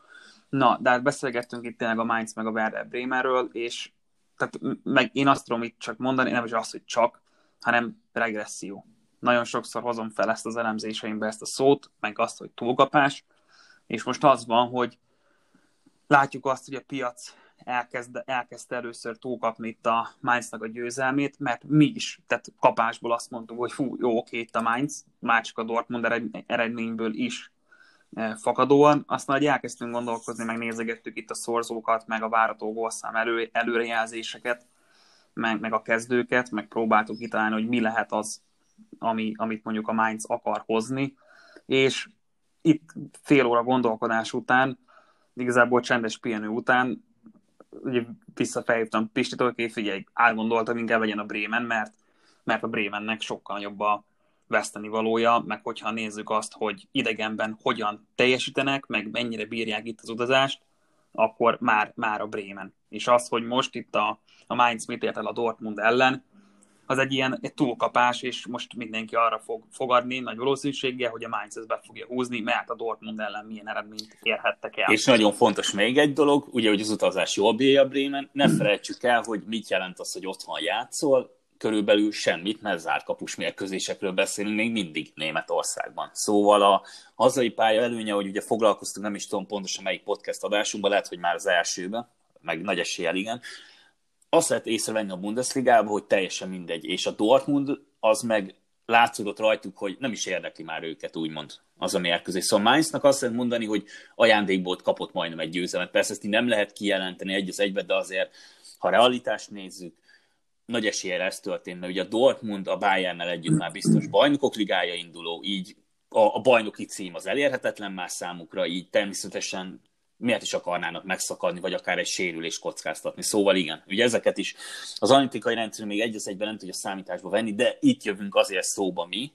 Na, de hát beszélgettünk itt tényleg a Mainz meg a Werder Bremerről, és tehát meg én azt tudom itt csak mondani, nem is az, hogy csak, hanem regresszió. Nagyon sokszor hozom fel ezt az elemzéseimbe ezt a szót, meg azt, hogy túlkapás, és most az van, hogy látjuk azt, hogy a piac elkezd, elkezdte először túlkapni itt a Mainznak a győzelmét, mert mi is, tehát kapásból azt mondtuk, hogy fú, jó, oké, itt a Mainz, már csak a Dortmund eredményből is e, fakadóan. Aztán, hogy elkezdtünk gondolkozni, meg nézegettük itt a szorzókat, meg a várató gólszám elő, előrejelzéseket, meg, meg a kezdőket, meg próbáltuk kitalálni, hogy mi lehet az, ami, amit mondjuk a Mainz akar hozni, és itt fél óra gondolkodás után igazából csendes pihenő után ugye visszafelhívtam Pistit, hogy figyelj, átgondoltam, inkább legyen a Bremen, mert, mert a Bremennek sokkal nagyobb a veszteni valója, meg hogyha nézzük azt, hogy idegenben hogyan teljesítenek, meg mennyire bírják itt az utazást, akkor már, már a Bremen. És az, hogy most itt a, a Mainz mit ért el a Dortmund ellen, az egy ilyen egy túlkapás, és most mindenki arra fog fogadni nagy valószínűséggel, hogy a Mainz ezt be fogja húzni, mert a Dortmund ellen milyen eredményt érhettek el. És nagyon fontos még egy dolog, ugye, hogy az utazás jól bírja a Bremen, ne felejtsük el, hogy mit jelent az, hogy otthon játszol, körülbelül semmit, mert zárt kapus mérkőzésekről beszélünk még mindig Németországban. Szóval a hazai pálya előnye, hogy ugye foglalkoztunk, nem is tudom pontosan melyik podcast adásunkban, lehet, hogy már az elsőben, meg nagy eséllyel igen, azt lehet észrevenni a Bundesligában, hogy teljesen mindegy, és a Dortmund az meg látszódott rajtuk, hogy nem is érdekli már őket, úgymond az a mérkőzés. Szóval Mainznak azt lehet mondani, hogy ajándékból kapott majdnem egy győzelmet. Persze ezt nem lehet kijelenteni egy az egybe, de azért, ha realitást nézzük, nagy esélye ez történt, mert ugye a Dortmund a Bayernnel együtt már biztos bajnokok ligája induló, így a, a bajnoki cím az elérhetetlen más számukra, így természetesen miért is akarnának megszakadni, vagy akár egy sérülés kockáztatni. Szóval igen, ugye ezeket is az analitikai rendszer még egy egyben nem tudja számításba venni, de itt jövünk azért szóba mi,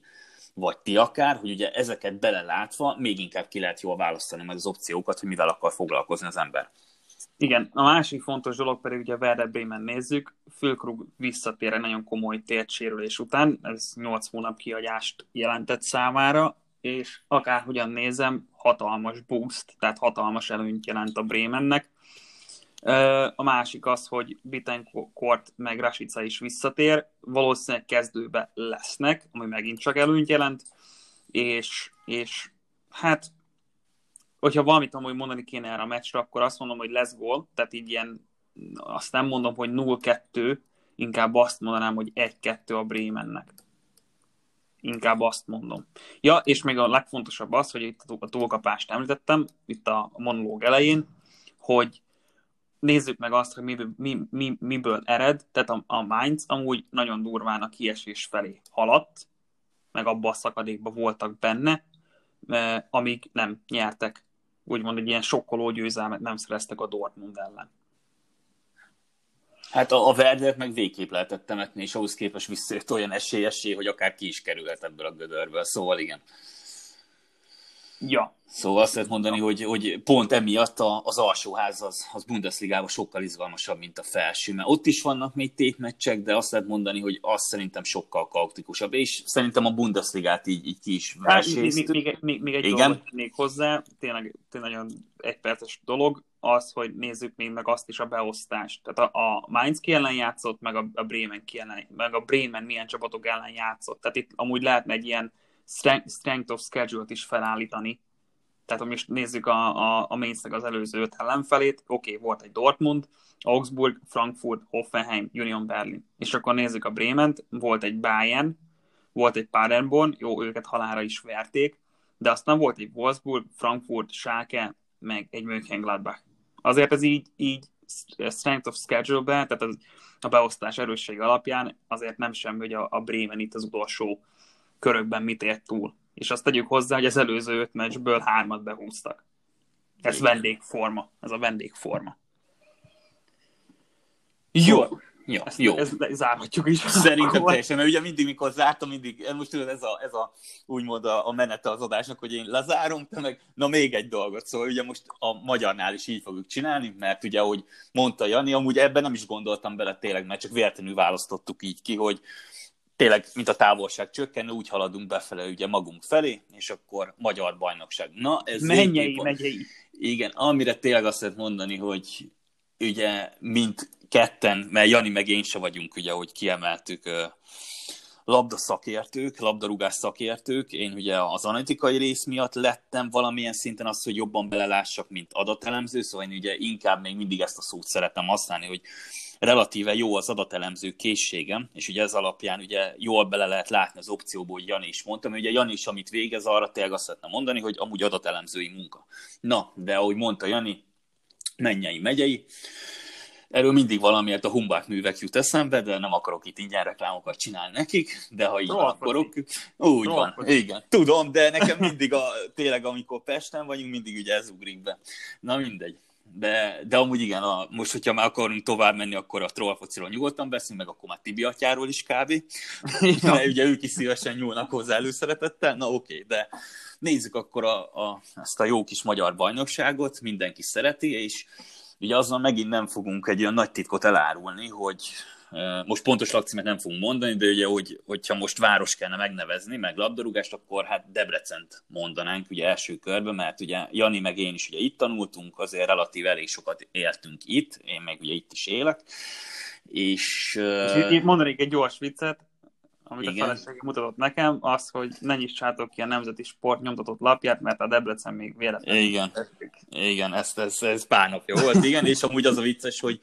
vagy ti akár, hogy ugye ezeket belelátva még inkább ki lehet jól választani majd az opciókat, hogy mivel akar foglalkozni az ember. Igen, a másik fontos dolog pedig ugye Werder Bremen nézzük, Fülkrug visszatér egy nagyon komoly tértsérülés után, ez 8 hónap kiagyást jelentett számára, és akárhogyan nézem, hatalmas boost, tehát hatalmas előnyt jelent a Bremennek. A másik az, hogy Bittencourt meg Rasica is visszatér, valószínűleg kezdőbe lesznek, ami megint csak előnyt jelent, és, és hát hogyha valamit amúgy mondani kéne erre a meccsre, akkor azt mondom, hogy lesz gól, tehát így ilyen, azt nem mondom, hogy 0-2, inkább azt mondanám, hogy 1-2 a Bremennek. Inkább azt mondom. Ja, és még a legfontosabb az, hogy itt a túlkapást említettem, itt a monológ elején, hogy nézzük meg azt, hogy mi, mi, mi, miből ered, tehát a, a Mainz amúgy nagyon durván a kiesés felé haladt, meg abba a szakadékba voltak benne, amíg nem nyertek úgymond egy ilyen sokkoló győzelmet nem szereztek a Dortmund ellen. Hát a, a Verdert meg végképp lehetett temetni, és ahhoz képest visszajött olyan esélyessé, hogy akár ki is kerülhet ebből a gödörből, szóval igen. Ja. Szóval azt lehet mondani, hogy, hogy pont emiatt az alsóház az, az Bundesligában sokkal izgalmasabb, mint a felső, mert ott is vannak még tétmeccsek, de azt lehet mondani, hogy az szerintem sokkal kaotikusabb, és szerintem a Bundesligát így, így ki is verséztük. Még, még, még, még egy Igen? dolgot még hozzá, tényleg, tényleg nagyon egyperces dolog, az, hogy nézzük még meg azt is a beosztást. Tehát a, a Mainz ki ellen játszott, meg a, a Bremen ki ellen, meg a Bremen milyen csapatok ellen játszott. Tehát itt amúgy lehetne egy ilyen strength of schedule-t is felállítani. Tehát, ha most nézzük a, a, a Mainznek az előző öt ellenfelét, oké, okay, volt egy Dortmund, Augsburg, Frankfurt, Hoffenheim, Union Berlin. És akkor nézzük a Bremen-t, volt egy Bayern, volt egy Paderborn, jó, őket halára is verték, de aztán volt egy Wolfsburg, Frankfurt, Schalke, meg egy Mönchengladbach. Azért ez így, így strength of schedule-be, tehát az, a beosztás erősség alapján azért nem sem, hogy a, a Bremen itt az utolsó körökben mit ért túl. És azt tegyük hozzá, hogy az előző öt meccsből hármat behúztak. Ez Igen. vendégforma. Ez a vendégforma. Jó. Ja, ezt, jó. Ezt zárhatjuk is. Szerintem teljesen, mert ugye mindig, mikor zártam, mindig, most tudod, ez a, ez a úgymond a, a menete az adásnak, hogy én lezárom, te meg, na még egy dolgot, szóval ugye most a magyarnál is így fogjuk csinálni, mert ugye, ahogy mondta Jani, amúgy ebben nem is gondoltam bele tényleg, mert csak véletlenül választottuk így ki, hogy tényleg, mint a távolság csökken, úgy haladunk befele ugye magunk felé, és akkor magyar bajnokság. Na, ez Mennyei, megyei. Igen, amire tényleg azt lehet mondani, hogy ugye, mint ketten, mert Jani meg én se vagyunk, ugye, hogy kiemeltük labda szakértők, labdarúgás szakértők. Én ugye az analitikai rész miatt lettem valamilyen szinten az, hogy jobban belelássak, mint adatelemző, szóval én ugye inkább még mindig ezt a szót szeretem használni, hogy relatíve jó az adatelemző készségem, és ugye ez alapján ugye jól bele lehet látni az opcióból, hogy Jani is mondtam, hogy ugye Jani is, amit végez, arra tényleg azt szeretne mondani, hogy amúgy adatelemzői munka. Na, de ahogy mondta Jani, mennyei megyei, Erről mindig valamiért a humbák művek jut eszembe, de nem akarok itt ingyen reklámokat csinálni nekik, de ha így van, akkor úgy van, igen. Tudom, de nekem mindig a, tényleg amikor Pesten vagyunk, mindig ugye ez ugrik be. Na mindegy. De, de amúgy igen, a, most, hogyha már akarunk tovább menni, akkor a trollfociról nyugodtan beszélünk, meg akkor már Tibi atyáról is kb. Mert ugye ők is szívesen nyúlnak hozzá előszeretettel, na oké, okay, de nézzük akkor a, a, ezt a jó kis magyar bajnokságot, mindenki szereti, és ugye azon megint nem fogunk egy olyan nagy titkot elárulni, hogy most pontos lakcímet nem fogunk mondani, de ugye, hogy, hogyha most város kellene megnevezni, meg labdarúgást, akkor hát Debrecent mondanánk ugye első körben, mert ugye Jani meg én is ugye itt tanultunk, azért relatív elég sokat éltünk itt, én meg ugye itt is élek, És, és itt mondanék egy gyors viccet, amit igen. a feleségem mutatott nekem, az, hogy ne nyissátok ki a Nemzeti Sport nyomtatott lapját, mert a Debrecen még véletlenül. Igen, igen, ez, ez, ez pár napja volt, igen, és amúgy az a vicces, hogy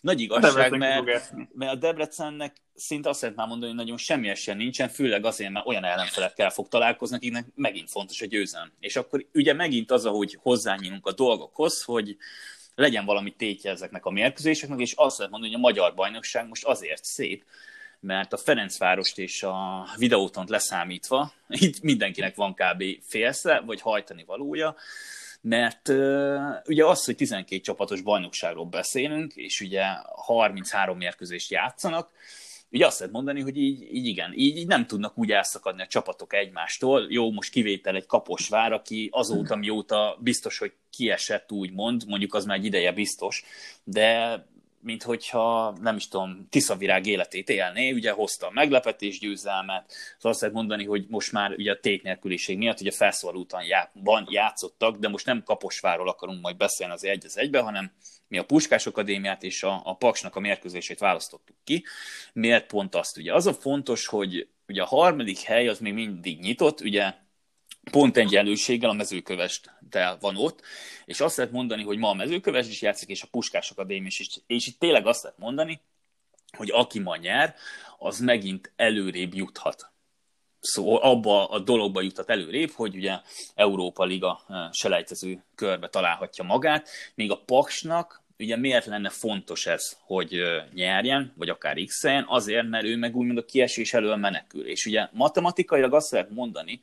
nagy igazság, mert, mert a Debrecennek szinte azt lehet már mondani, hogy nagyon semmi esélye nincsen, főleg azért, mert olyan ellenfelekkel fog találkozni, akiknek megint fontos a győzelem. És akkor ugye megint az, ahogy hozzányúlunk a dolgokhoz, hogy legyen valami tétje ezeknek a mérkőzéseknek, és azt lehet mondani, hogy a magyar bajnokság most azért szép, mert a Ferencvárost és a videótont leszámítva, itt mindenkinek van kb. félsze, vagy hajtani valója, mert ugye az, hogy 12 csapatos bajnokságról beszélünk, és ugye 33 mérkőzést játszanak, ugye azt lehet mondani, hogy így, így igen, így, így nem tudnak úgy elszakadni a csapatok egymástól. Jó, most kivétel egy kaposvár, aki azóta, mióta biztos, hogy kiesett, úgymond, mondjuk az már egy ideje biztos, de mint hogyha, nem is tudom, Tiszavirág életét élné, ugye hozta a meglepetés győzelmet, szóval azt lehet mondani, hogy most már ugye a tét nélküliség miatt ugye felszólaló úton játszottak, de most nem Kaposváról akarunk majd beszélni az egy az egybe, hanem mi a Puskás Akadémiát és a, a Paksnak a mérkőzését választottuk ki. Miért pont azt? Ugye az a fontos, hogy ugye a harmadik hely az még mindig nyitott, ugye pont egyenlőséggel a mezőkövest van ott, és azt lehet mondani, hogy ma a mezőköves is játszik, és a Puskás Akadémia is, és itt tényleg azt lehet mondani, hogy aki ma nyer, az megint előrébb juthat. Szóval abba a dologba juthat előrébb, hogy ugye Európa Liga eh, selejtező körbe találhatja magát, még a Paksnak ugye miért lenne fontos ez, hogy eh, nyerjen, vagy akár x Azért, mert ő meg úgymond a kiesés elől menekül. És ugye matematikailag azt lehet mondani,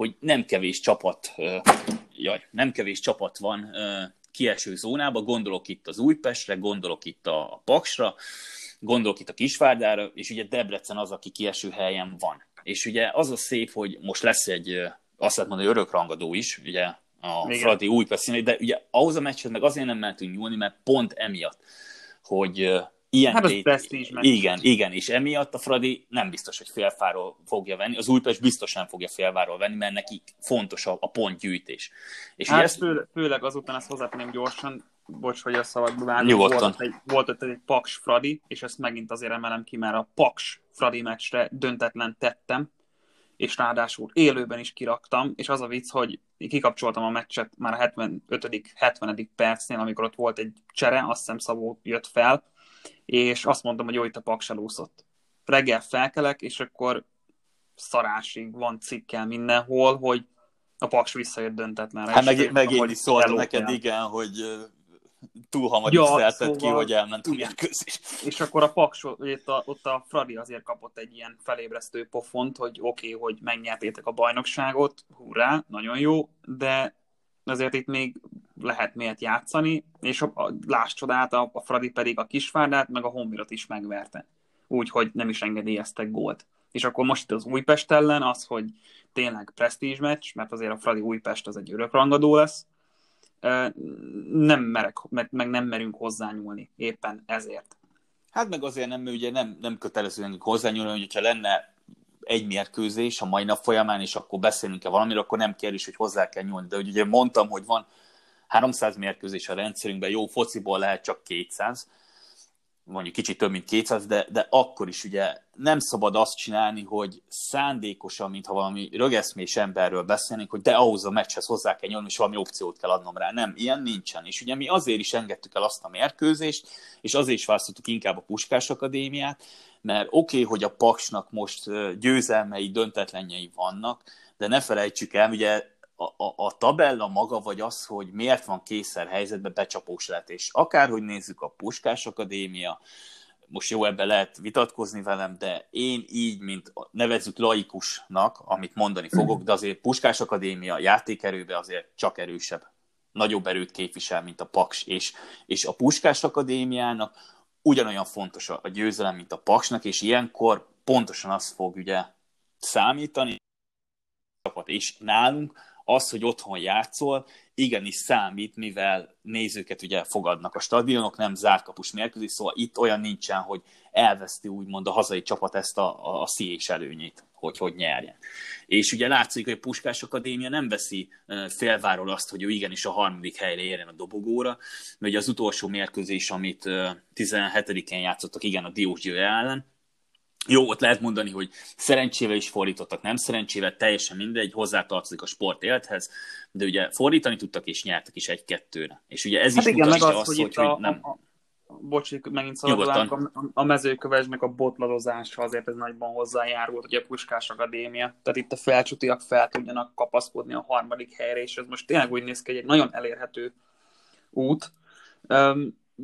hogy nem kevés csapat, jaj, nem kevés csapat van kieső zónába, gondolok itt az Újpestre, gondolok itt a Paksra, gondolok itt a Kisvárdára, és ugye Debrecen az, aki kieső helyen van. És ugye az a szép, hogy most lesz egy, azt lehet mondani, örökrangadó is, ugye a Igen. Fradi Újpest de ugye ahhoz a meccshez meg azért nem mentünk nyúlni, mert pont emiatt, hogy Ilyen hát tét... az Igen, igen, és emiatt a Fradi nem biztos, hogy félfáról fogja venni. Az Újpest biztos nem fogja félfáról venni, mert neki fontos a, a pontgyűjtés. És hát ezt... fő, főleg azután ezt hozzátenném gyorsan, bocs, hogy a szabad vágom, volt, egy, volt ott egy Paks Fradi, és ezt megint azért emelem ki, mert a Paks Fradi meccsre döntetlen tettem, és ráadásul élőben is kiraktam, és az a vicc, hogy kikapcsoltam a meccset már a 75. 70. percnél, amikor ott volt egy csere, azt hiszem Szabó jött fel, és azt mondtam, hogy jó, itt a paks elúszott. Reggel felkelek, és akkor szarásig van cikkel mindenhol, hogy a paks visszajött döntetlenre. Hát meg, meg én is szóltam neked, igen, hogy túl hamar ja, is szóval, ki, hogy elment a mérkőzés. És akkor a Paks, ott a, ott a Fradi azért kapott egy ilyen felébresztő pofont, hogy oké, okay, hogy megnyertétek a bajnokságot, hurrá, nagyon jó, de azért itt még lehet miért játszani, és a, a láss csodát, a, a Fradi pedig a Kisvárdát, meg a Honvirat is megverte. Úgyhogy nem is engedélyeztek gólt. És akkor most itt az Újpest ellen az, hogy tényleg presztízs meccs, mert azért a Fradi Újpest az egy örökrangadó lesz, nem merek, meg nem merünk hozzányúlni éppen ezért. Hát meg azért nem, ugye nem, nem kötelezően hozzányúlni, hogyha lenne egy mérkőzés a mai nap folyamán, és akkor beszélünk-e valamiről, akkor nem kérdés, hogy hozzá kell nyúlni. De ugye mondtam, hogy van 300 mérkőzés a rendszerünkben, jó fociból lehet csak 200, mondjuk kicsit több, mint 200, de, de akkor is ugye nem szabad azt csinálni, hogy szándékosan, mintha valami rögeszmés emberről beszélnénk, hogy de ahhoz a meccshez hozzá kell nyúlni, és valami opciót kell adnom rá. Nem, ilyen nincsen. És ugye mi azért is engedtük el azt a mérkőzést, és azért is választottuk inkább a Puskás Akadémiát, mert oké, okay, hogy a Paksnak most győzelmei, döntetlenjei vannak, de ne felejtsük el, ugye a, a, a tabella maga, vagy az, hogy miért van készer helyzetben becsapós lehet, és akárhogy nézzük a Puskás Akadémia, most jó, ebbe lehet vitatkozni velem, de én így, mint nevezzük laikusnak, amit mondani fogok, de azért Puskás Akadémia játékerőbe azért csak erősebb, nagyobb erőt képvisel, mint a Paks, és, és a Puskás Akadémiának ugyanolyan fontos a győzelem, mint a Paksnak, és ilyenkor pontosan az fog ugye számítani, és nálunk az, hogy otthon játszol, igenis számít, mivel nézőket ugye fogadnak a stadionok, nem zárkapus mérkőzés, szóval itt olyan nincsen, hogy elveszti úgymond a hazai csapat ezt a, a, szíjés előnyét. hogy hogy nyerjen. És ugye látszik, hogy a Puskás Akadémia nem veszi félváról azt, hogy ő igenis a harmadik helyre érjen a dobogóra, mert az utolsó mérkőzés, amit 17-én játszottak, igen, a Diós ellen, jó, ott lehet mondani, hogy szerencsével is fordítottak, nem szerencsével, teljesen mindegy, hozzátartozik a sport élethez, de ugye fordítani tudtak és nyertek is egy-kettőre. És ugye ez hát is igen, mutatja meg az, azt, hogy, hogy, a, nem... A, bocsi, megint szaladulánk, a, a mezőkövesnek a botladozása azért ez nagyban hozzájárult, hogy a Puskás Akadémia, tehát itt a felcsutiak fel tudjanak kapaszkodni a harmadik helyre, és ez most tényleg úgy néz ki, hogy egy nagyon elérhető út.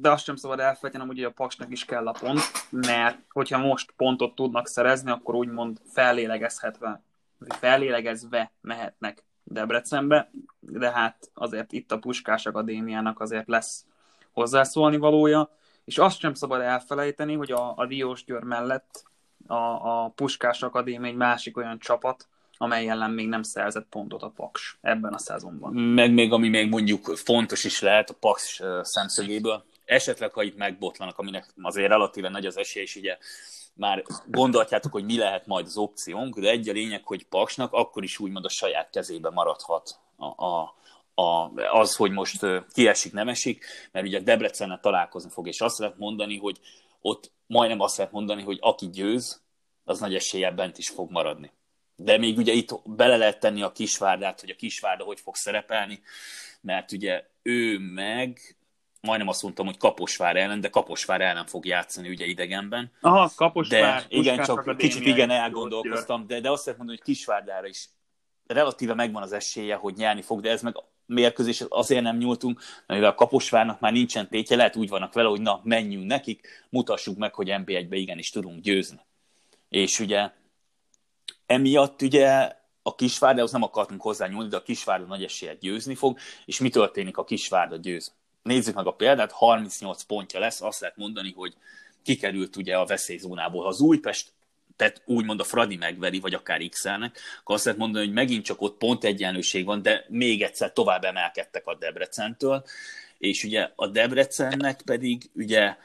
De azt sem szabad elfelejtenem, hogy a Paksnak is kell a pont, mert hogyha most pontot tudnak szerezni, akkor úgymond fellélegezhetve, fellélegezve mehetnek Debrecenbe, de hát azért itt a Puskás Akadémiának azért lesz hozzászólni valója, és azt sem szabad elfelejteni, hogy a, a Diós Győr mellett a, a Puskás Akadémia egy másik olyan csapat, amely ellen még nem szerzett pontot a Paks ebben a szezonban. Meg még ami még mondjuk fontos is lehet a Paks szemszögéből, esetleg ha itt megbotlanak, aminek azért relatíve nagy az esély, és ugye már gondolhatjátok, hogy mi lehet majd az opciónk, de egy a lényeg, hogy Paksnak akkor is úgymond a saját kezébe maradhat a, a, a, az, hogy most kiesik, nem esik, mert ugye Debrecennel találkozni fog, és azt lehet mondani, hogy ott majdnem azt lehet mondani, hogy aki győz, az nagy eséllyel bent is fog maradni. De még ugye itt bele lehet tenni a kisvárdát, hogy a kisvárda hogy fog szerepelni, mert ugye ő meg majdnem azt mondtam, hogy Kaposvár ellen, de Kaposvár ellen fog játszani ugye idegenben. Aha, Kaposvár. De igen, csak kicsit igen elgondolkoztam, de, de azt lehet mondani, hogy Kisvárdára is relatíve megvan az esélye, hogy nyerni fog, de ez meg mérkőzés azért nem nyúltunk, mert mivel a Kaposvárnak már nincsen tétje, lehet úgy vannak vele, hogy na, menjünk nekik, mutassuk meg, hogy NB1-be igenis tudunk győzni. És ugye emiatt ugye a Kisvárdához nem akartunk hozzá nyúlni, de a Kisvárda nagy eséllyel győzni fog, és mi történik, a Kisvárda győz? Nézzük meg a példát, 38 pontja lesz, azt lehet mondani, hogy kikerült ugye a veszélyzónából. Ha az Újpest tehát úgymond a Fradi megveri, vagy akár x akkor azt lehet mondani, hogy megint csak ott pont egyenlőség van, de még egyszer tovább emelkedtek a Debrecentől, és ugye a Debrecennek pedig ugye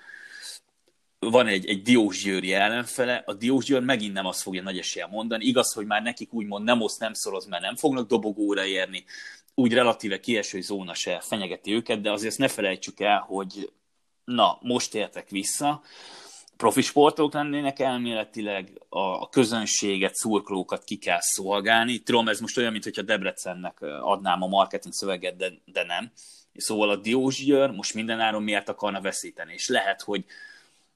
van egy, egy Diósgyőri ellenfele, a Diósgyőr megint nem azt fogja nagy esélye mondani, igaz, hogy már nekik úgymond nem oszt, nem szoroz, mert nem fognak dobogóra érni, úgy relatíve kieső zóna se fenyegeti őket, de azért ne felejtsük el, hogy na, most értek vissza, profi sportok lennének elméletileg, a közönséget, szurkolókat ki kell szolgálni. Tudom, ez most olyan, mintha Debrecennek adnám a marketing szöveget, de, de nem. Szóval a Diós most mindenáron miért akarna veszíteni, és lehet, hogy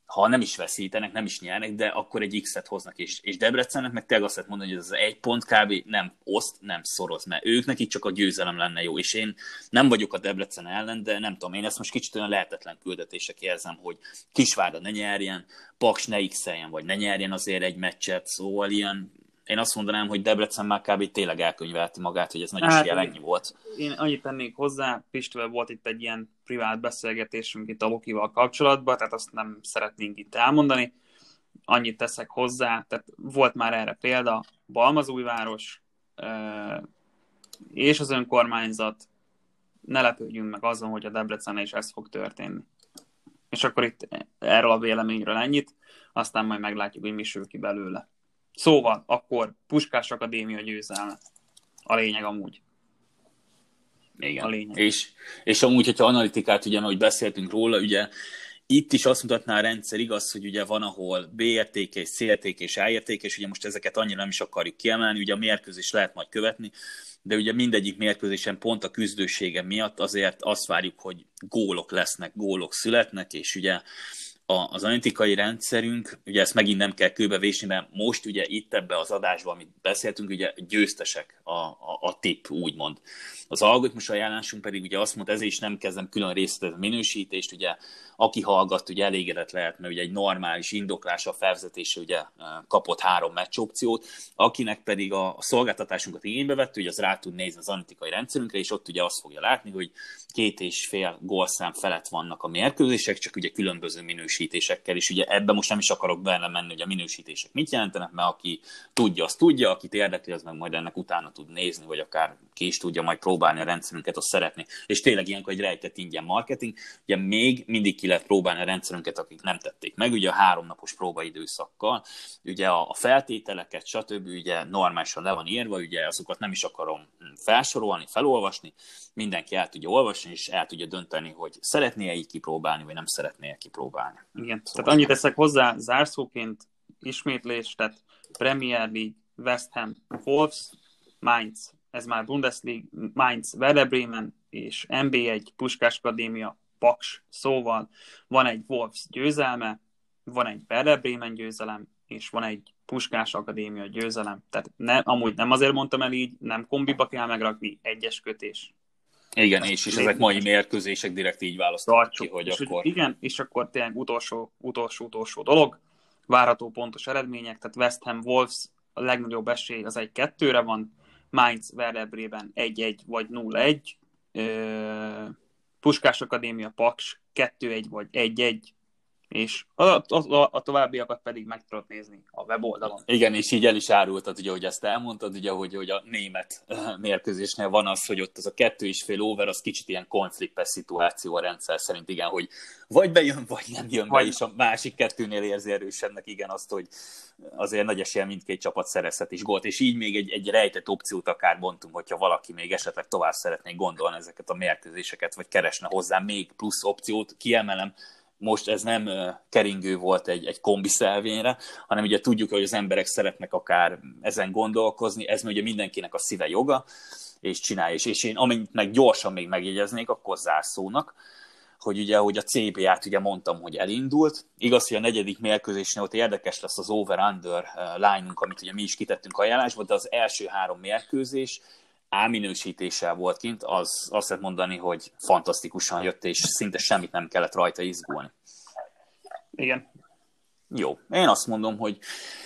ha nem is veszítenek, nem is nyernek, de akkor egy X-et hoznak, és, és Debrecennek meg tényleg azt lehet mondani, hogy ez az egy pont kb. nem oszt, nem szoroz, mert ők nekik csak a győzelem lenne jó, és én nem vagyok a Debrecen ellen, de nem tudom, én ezt most kicsit olyan lehetetlen küldetések érzem, hogy Kisvárda ne nyerjen, Paks ne x vagy ne nyerjen azért egy meccset, szóval ilyen én azt mondanám, hogy Debrecen már kb. tényleg elkönyvelti magát, hogy ez nagy hát, ennyi volt. Én annyit tennék hozzá, Pistivel volt itt egy ilyen privát beszélgetésünk itt a Lokival kapcsolatban, tehát azt nem szeretnénk itt elmondani. Annyit teszek hozzá, tehát volt már erre példa, Balmazújváros és az önkormányzat, ne lepődjünk meg azon, hogy a Debrecen is ez fog történni. És akkor itt erről a véleményről ennyit, aztán majd meglátjuk, hogy mi sül ki belőle. Szóval, akkor Puskás Akadémia győzelme. A lényeg amúgy. Igen. A lényeg. És, és amúgy, hogyha analitikát, ugye, ahogy beszéltünk róla, ugye itt is azt mutatná a rendszer, igaz, hogy ugye van, ahol B érték C érték és A érték, és ugye most ezeket annyira nem is akarjuk kiemelni, ugye a mérkőzés lehet majd követni, de ugye mindegyik mérkőzésen pont a küzdősége miatt azért azt várjuk, hogy gólok lesznek, gólok születnek, és ugye a, az analitikai rendszerünk, ugye ezt megint nem kell kőbevésni, mert most ugye itt ebbe az adásban, amit beszéltünk, ugye győztesek a, a, a tip, úgymond. Az algoritmus ajánlásunk pedig ugye azt mondta, ezért is nem kezdem külön részletezni a minősítést, ugye aki hallgat, ugye elégedett lehet, mert ugye egy normális indoklás a felvezetése ugye kapott három meccs opciót, akinek pedig a, a szolgáltatásunkat igénybe vett, ugye az rá tud nézni az analitikai rendszerünkre, és ott ugye azt fogja látni, hogy két és fél gólszám felett vannak a mérkőzések, csak ugye különböző minősítésekkel, és ugye ebbe most nem is akarok benne menni, hogy a minősítések mit jelentenek, mert aki tudja, az tudja, akit érdekli, az meg majd ennek utána tud nézni, vagy akár ki is tudja majd próbálni a rendszerünket, azt szeretné. És tényleg ilyenkor egy rejtett ingyen marketing. Ugye még mindig ki lehet próbálni a rendszerünket, akik nem tették meg, ugye a háromnapos próbaidőszakkal, ugye a feltételeket, stb. ugye normálisan le van írva, ugye azokat nem is akarom felsorolni, felolvasni, mindenki el tudja olvasni, és el tudja dönteni, hogy szeretné-e így kipróbálni, vagy nem szeretné-e kipróbálni. Igen, szóval tehát annyit teszek hozzá zárszóként, ismétlés, tehát Premier League, West Ham, Wolves, Mainz, ez már Bundesliga, Mainz, Werder Bremen és NB1, Puskás Akadémia, Paks, szóval van egy Wolves győzelme, van egy Werder Bremen győzelem, és van egy Puskás Akadémia győzelem. Tehát ne, amúgy nem azért mondtam el így, nem kombiba kell megrakni, egyes kötés. Igen, Ezt és, és ezek mai mérkőzések direkt így választottak ki, hogy és akkor... Igen, és akkor tényleg utolsó, utolsó, utolsó dolog, várható pontos eredmények, tehát West Ham Wolves a legnagyobb esély az egy kettőre van, Mainz Werder Bremen 1-1 vagy 0-1, Puskás Akadémia Paks 2-1 vagy 1-1, és a, a, a továbbiakat pedig meg tudod nézni a weboldalon. Igen, és így el is árultad, ugye, hogy ezt elmondtad, ugye, hogy, hogy a német eh, mérkőzésnél van az, hogy ott az a kettő és fél over, az kicsit ilyen konfliktes szituáció a rendszer szerint, igen, hogy vagy bejön, vagy nem jön be, és a másik kettőnél érzi erősebbnek, igen, azt, hogy azért nagy esélye mindkét csapat szerezhet is gólt, és így még egy, egy rejtett opciót akár bontunk, hogyha valaki még esetleg tovább szeretné gondolni ezeket a mérkőzéseket, vagy keresne hozzá még plusz opciót, kiemelem, most ez nem keringő volt egy, egy kombi szelvényre, hanem ugye tudjuk, hogy az emberek szeretnek akár ezen gondolkozni, ez ugye mindenkinek a szíve joga, és csinálja, és, és én amennyit meg gyorsan még megjegyeznék, akkor zárszónak, hogy ugye, hogy a CBA-t ugye mondtam, hogy elindult. Igaz, hogy a negyedik mérkőzésnél ott érdekes lesz az over-under line-unk, amit ugye mi is kitettünk ajánlásba, de az első három mérkőzés A minősítéssel volt kint, az azt lehet mondani, hogy fantasztikusan jött, és szinte semmit nem kellett rajta izgulni. Igen. Jó. Én azt mondom, hogy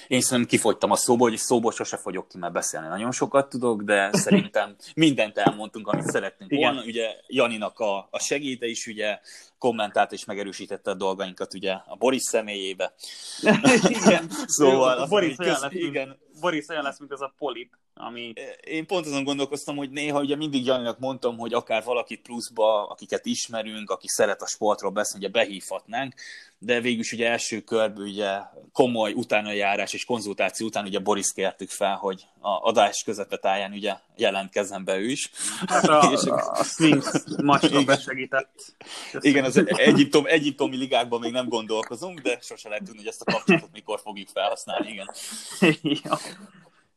én szerintem kifogytam a szóból, hogy szóból sose fogyok ki, mert beszélni nagyon sokat tudok, de szerintem mindent elmondtunk, amit szeretnénk Igen. volna. Ugye Janinak a, a segéde is ugye kommentált és megerősítette a dolgainkat ugye a Boris személyébe. Igen. szóval az, Boris, olyan lesz, igen. Boris olyan lesz, mint ez a polip, ami... Én pont azon gondolkoztam, hogy néha ugye mindig Janinak mondtam, hogy akár valakit pluszba, akiket ismerünk, aki szeret a sportról beszélni, ugye behívhatnánk, de végül is ugye első körből ugye komoly utána járás és konzultáció után ugye Boris kértük fel, hogy a adás közepetáján ugye jelentkezzen be ő is. Hát a, és, a, a Sphinx besegített. Igen, az Egyiptom, egyiptomi ligákban még nem gondolkozunk, de sose lehet tudni, hogy ezt a kapcsolatot mikor fogjuk felhasználni, igen. ja.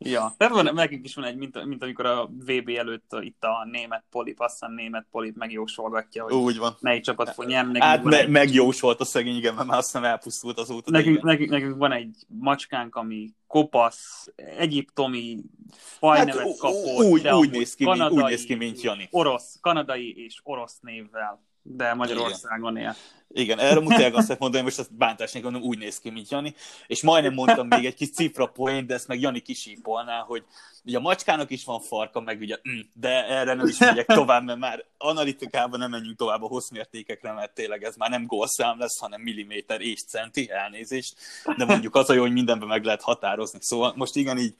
Ja, tehát van, nekünk is van egy, mint, mint amikor a VB előtt itt a német polip, aztán német polip megjósolgatja, hogy Úgy van. melyik csapat fog nyerni. Hát me- egy... megjósolt a szegény, igen, mert már aztán elpusztult azóta. Nekünk, nekünk, nekünk, van egy macskánk, ami kopasz, egyiptomi fajnevet hát, kapott, úgy, úgy, néz ki, kanadai, úgy néz ki, mint Jani. Orosz, kanadai és orosz névvel, de Magyarországon él. Igen, erre muszáj azt mondani, most ezt bántás nélkül úgy néz ki, mint Jani, és majdnem mondtam még egy kis cifra poén, de ezt meg Jani kisípolná, hogy ugye a macskának is van farka, meg ugye, mm, de erre nem is megyek tovább, mert már analitikában nem menjünk tovább a hosszmértékekre, mert tényleg ez már nem gólszám lesz, hanem milliméter és centi, elnézést, de mondjuk az a jó, hogy mindenben meg lehet határozni. Szóval most igen, így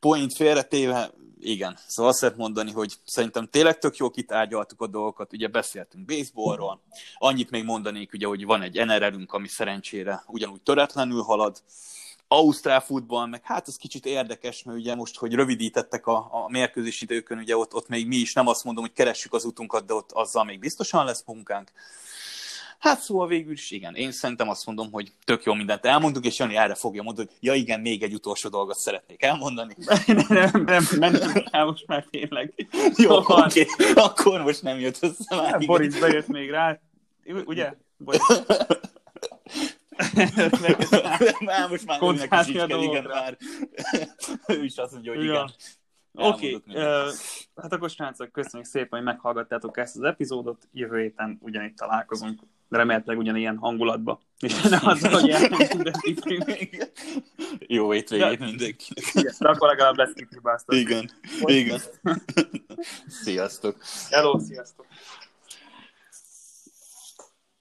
point félretéve, igen. Szóval azt lehet mondani, hogy szerintem tényleg tök jó kitárgyaltuk a dolgokat, ugye beszéltünk baseballról, annyit még mondanék, ugye, hogy van egy NRL-ünk, ami szerencsére ugyanúgy töretlenül halad, Ausztrál futball, meg hát ez kicsit érdekes, mert ugye most, hogy rövidítettek a, a mérkőzési időkön, ugye ott, ott még mi is nem azt mondom, hogy keressük az utunkat, de ott azzal még biztosan lesz munkánk. Hát szóval végül is igen, én szerintem azt mondom, hogy tök jó mindent elmondunk, és Jani erre fogja mondani, hogy ja igen, még egy utolsó dolgot szeretnék elmondani. nem, nem, nem, nem, nem most már tényleg. Jó, oké, okay. akkor most nem jött össze már. Hát, Boris bejött még rá, ugye? Boris. már most már önnek is kell, igen, már. ő is azt mondja, hogy igen. Oké, okay, uh, hát akkor srácok, köszönjük szépen, hogy meghallgattátok ezt az epizódot. Jövő héten ugyanitt találkozunk remélhetőleg ugyanilyen hangulatba. És nem az, hogy elmentünk, Jó étvégét ja. mindenkinek. Igen, de akkor legalább lesz kifibáztat. Igen, igen. sziasztok. Hello, sziasztok.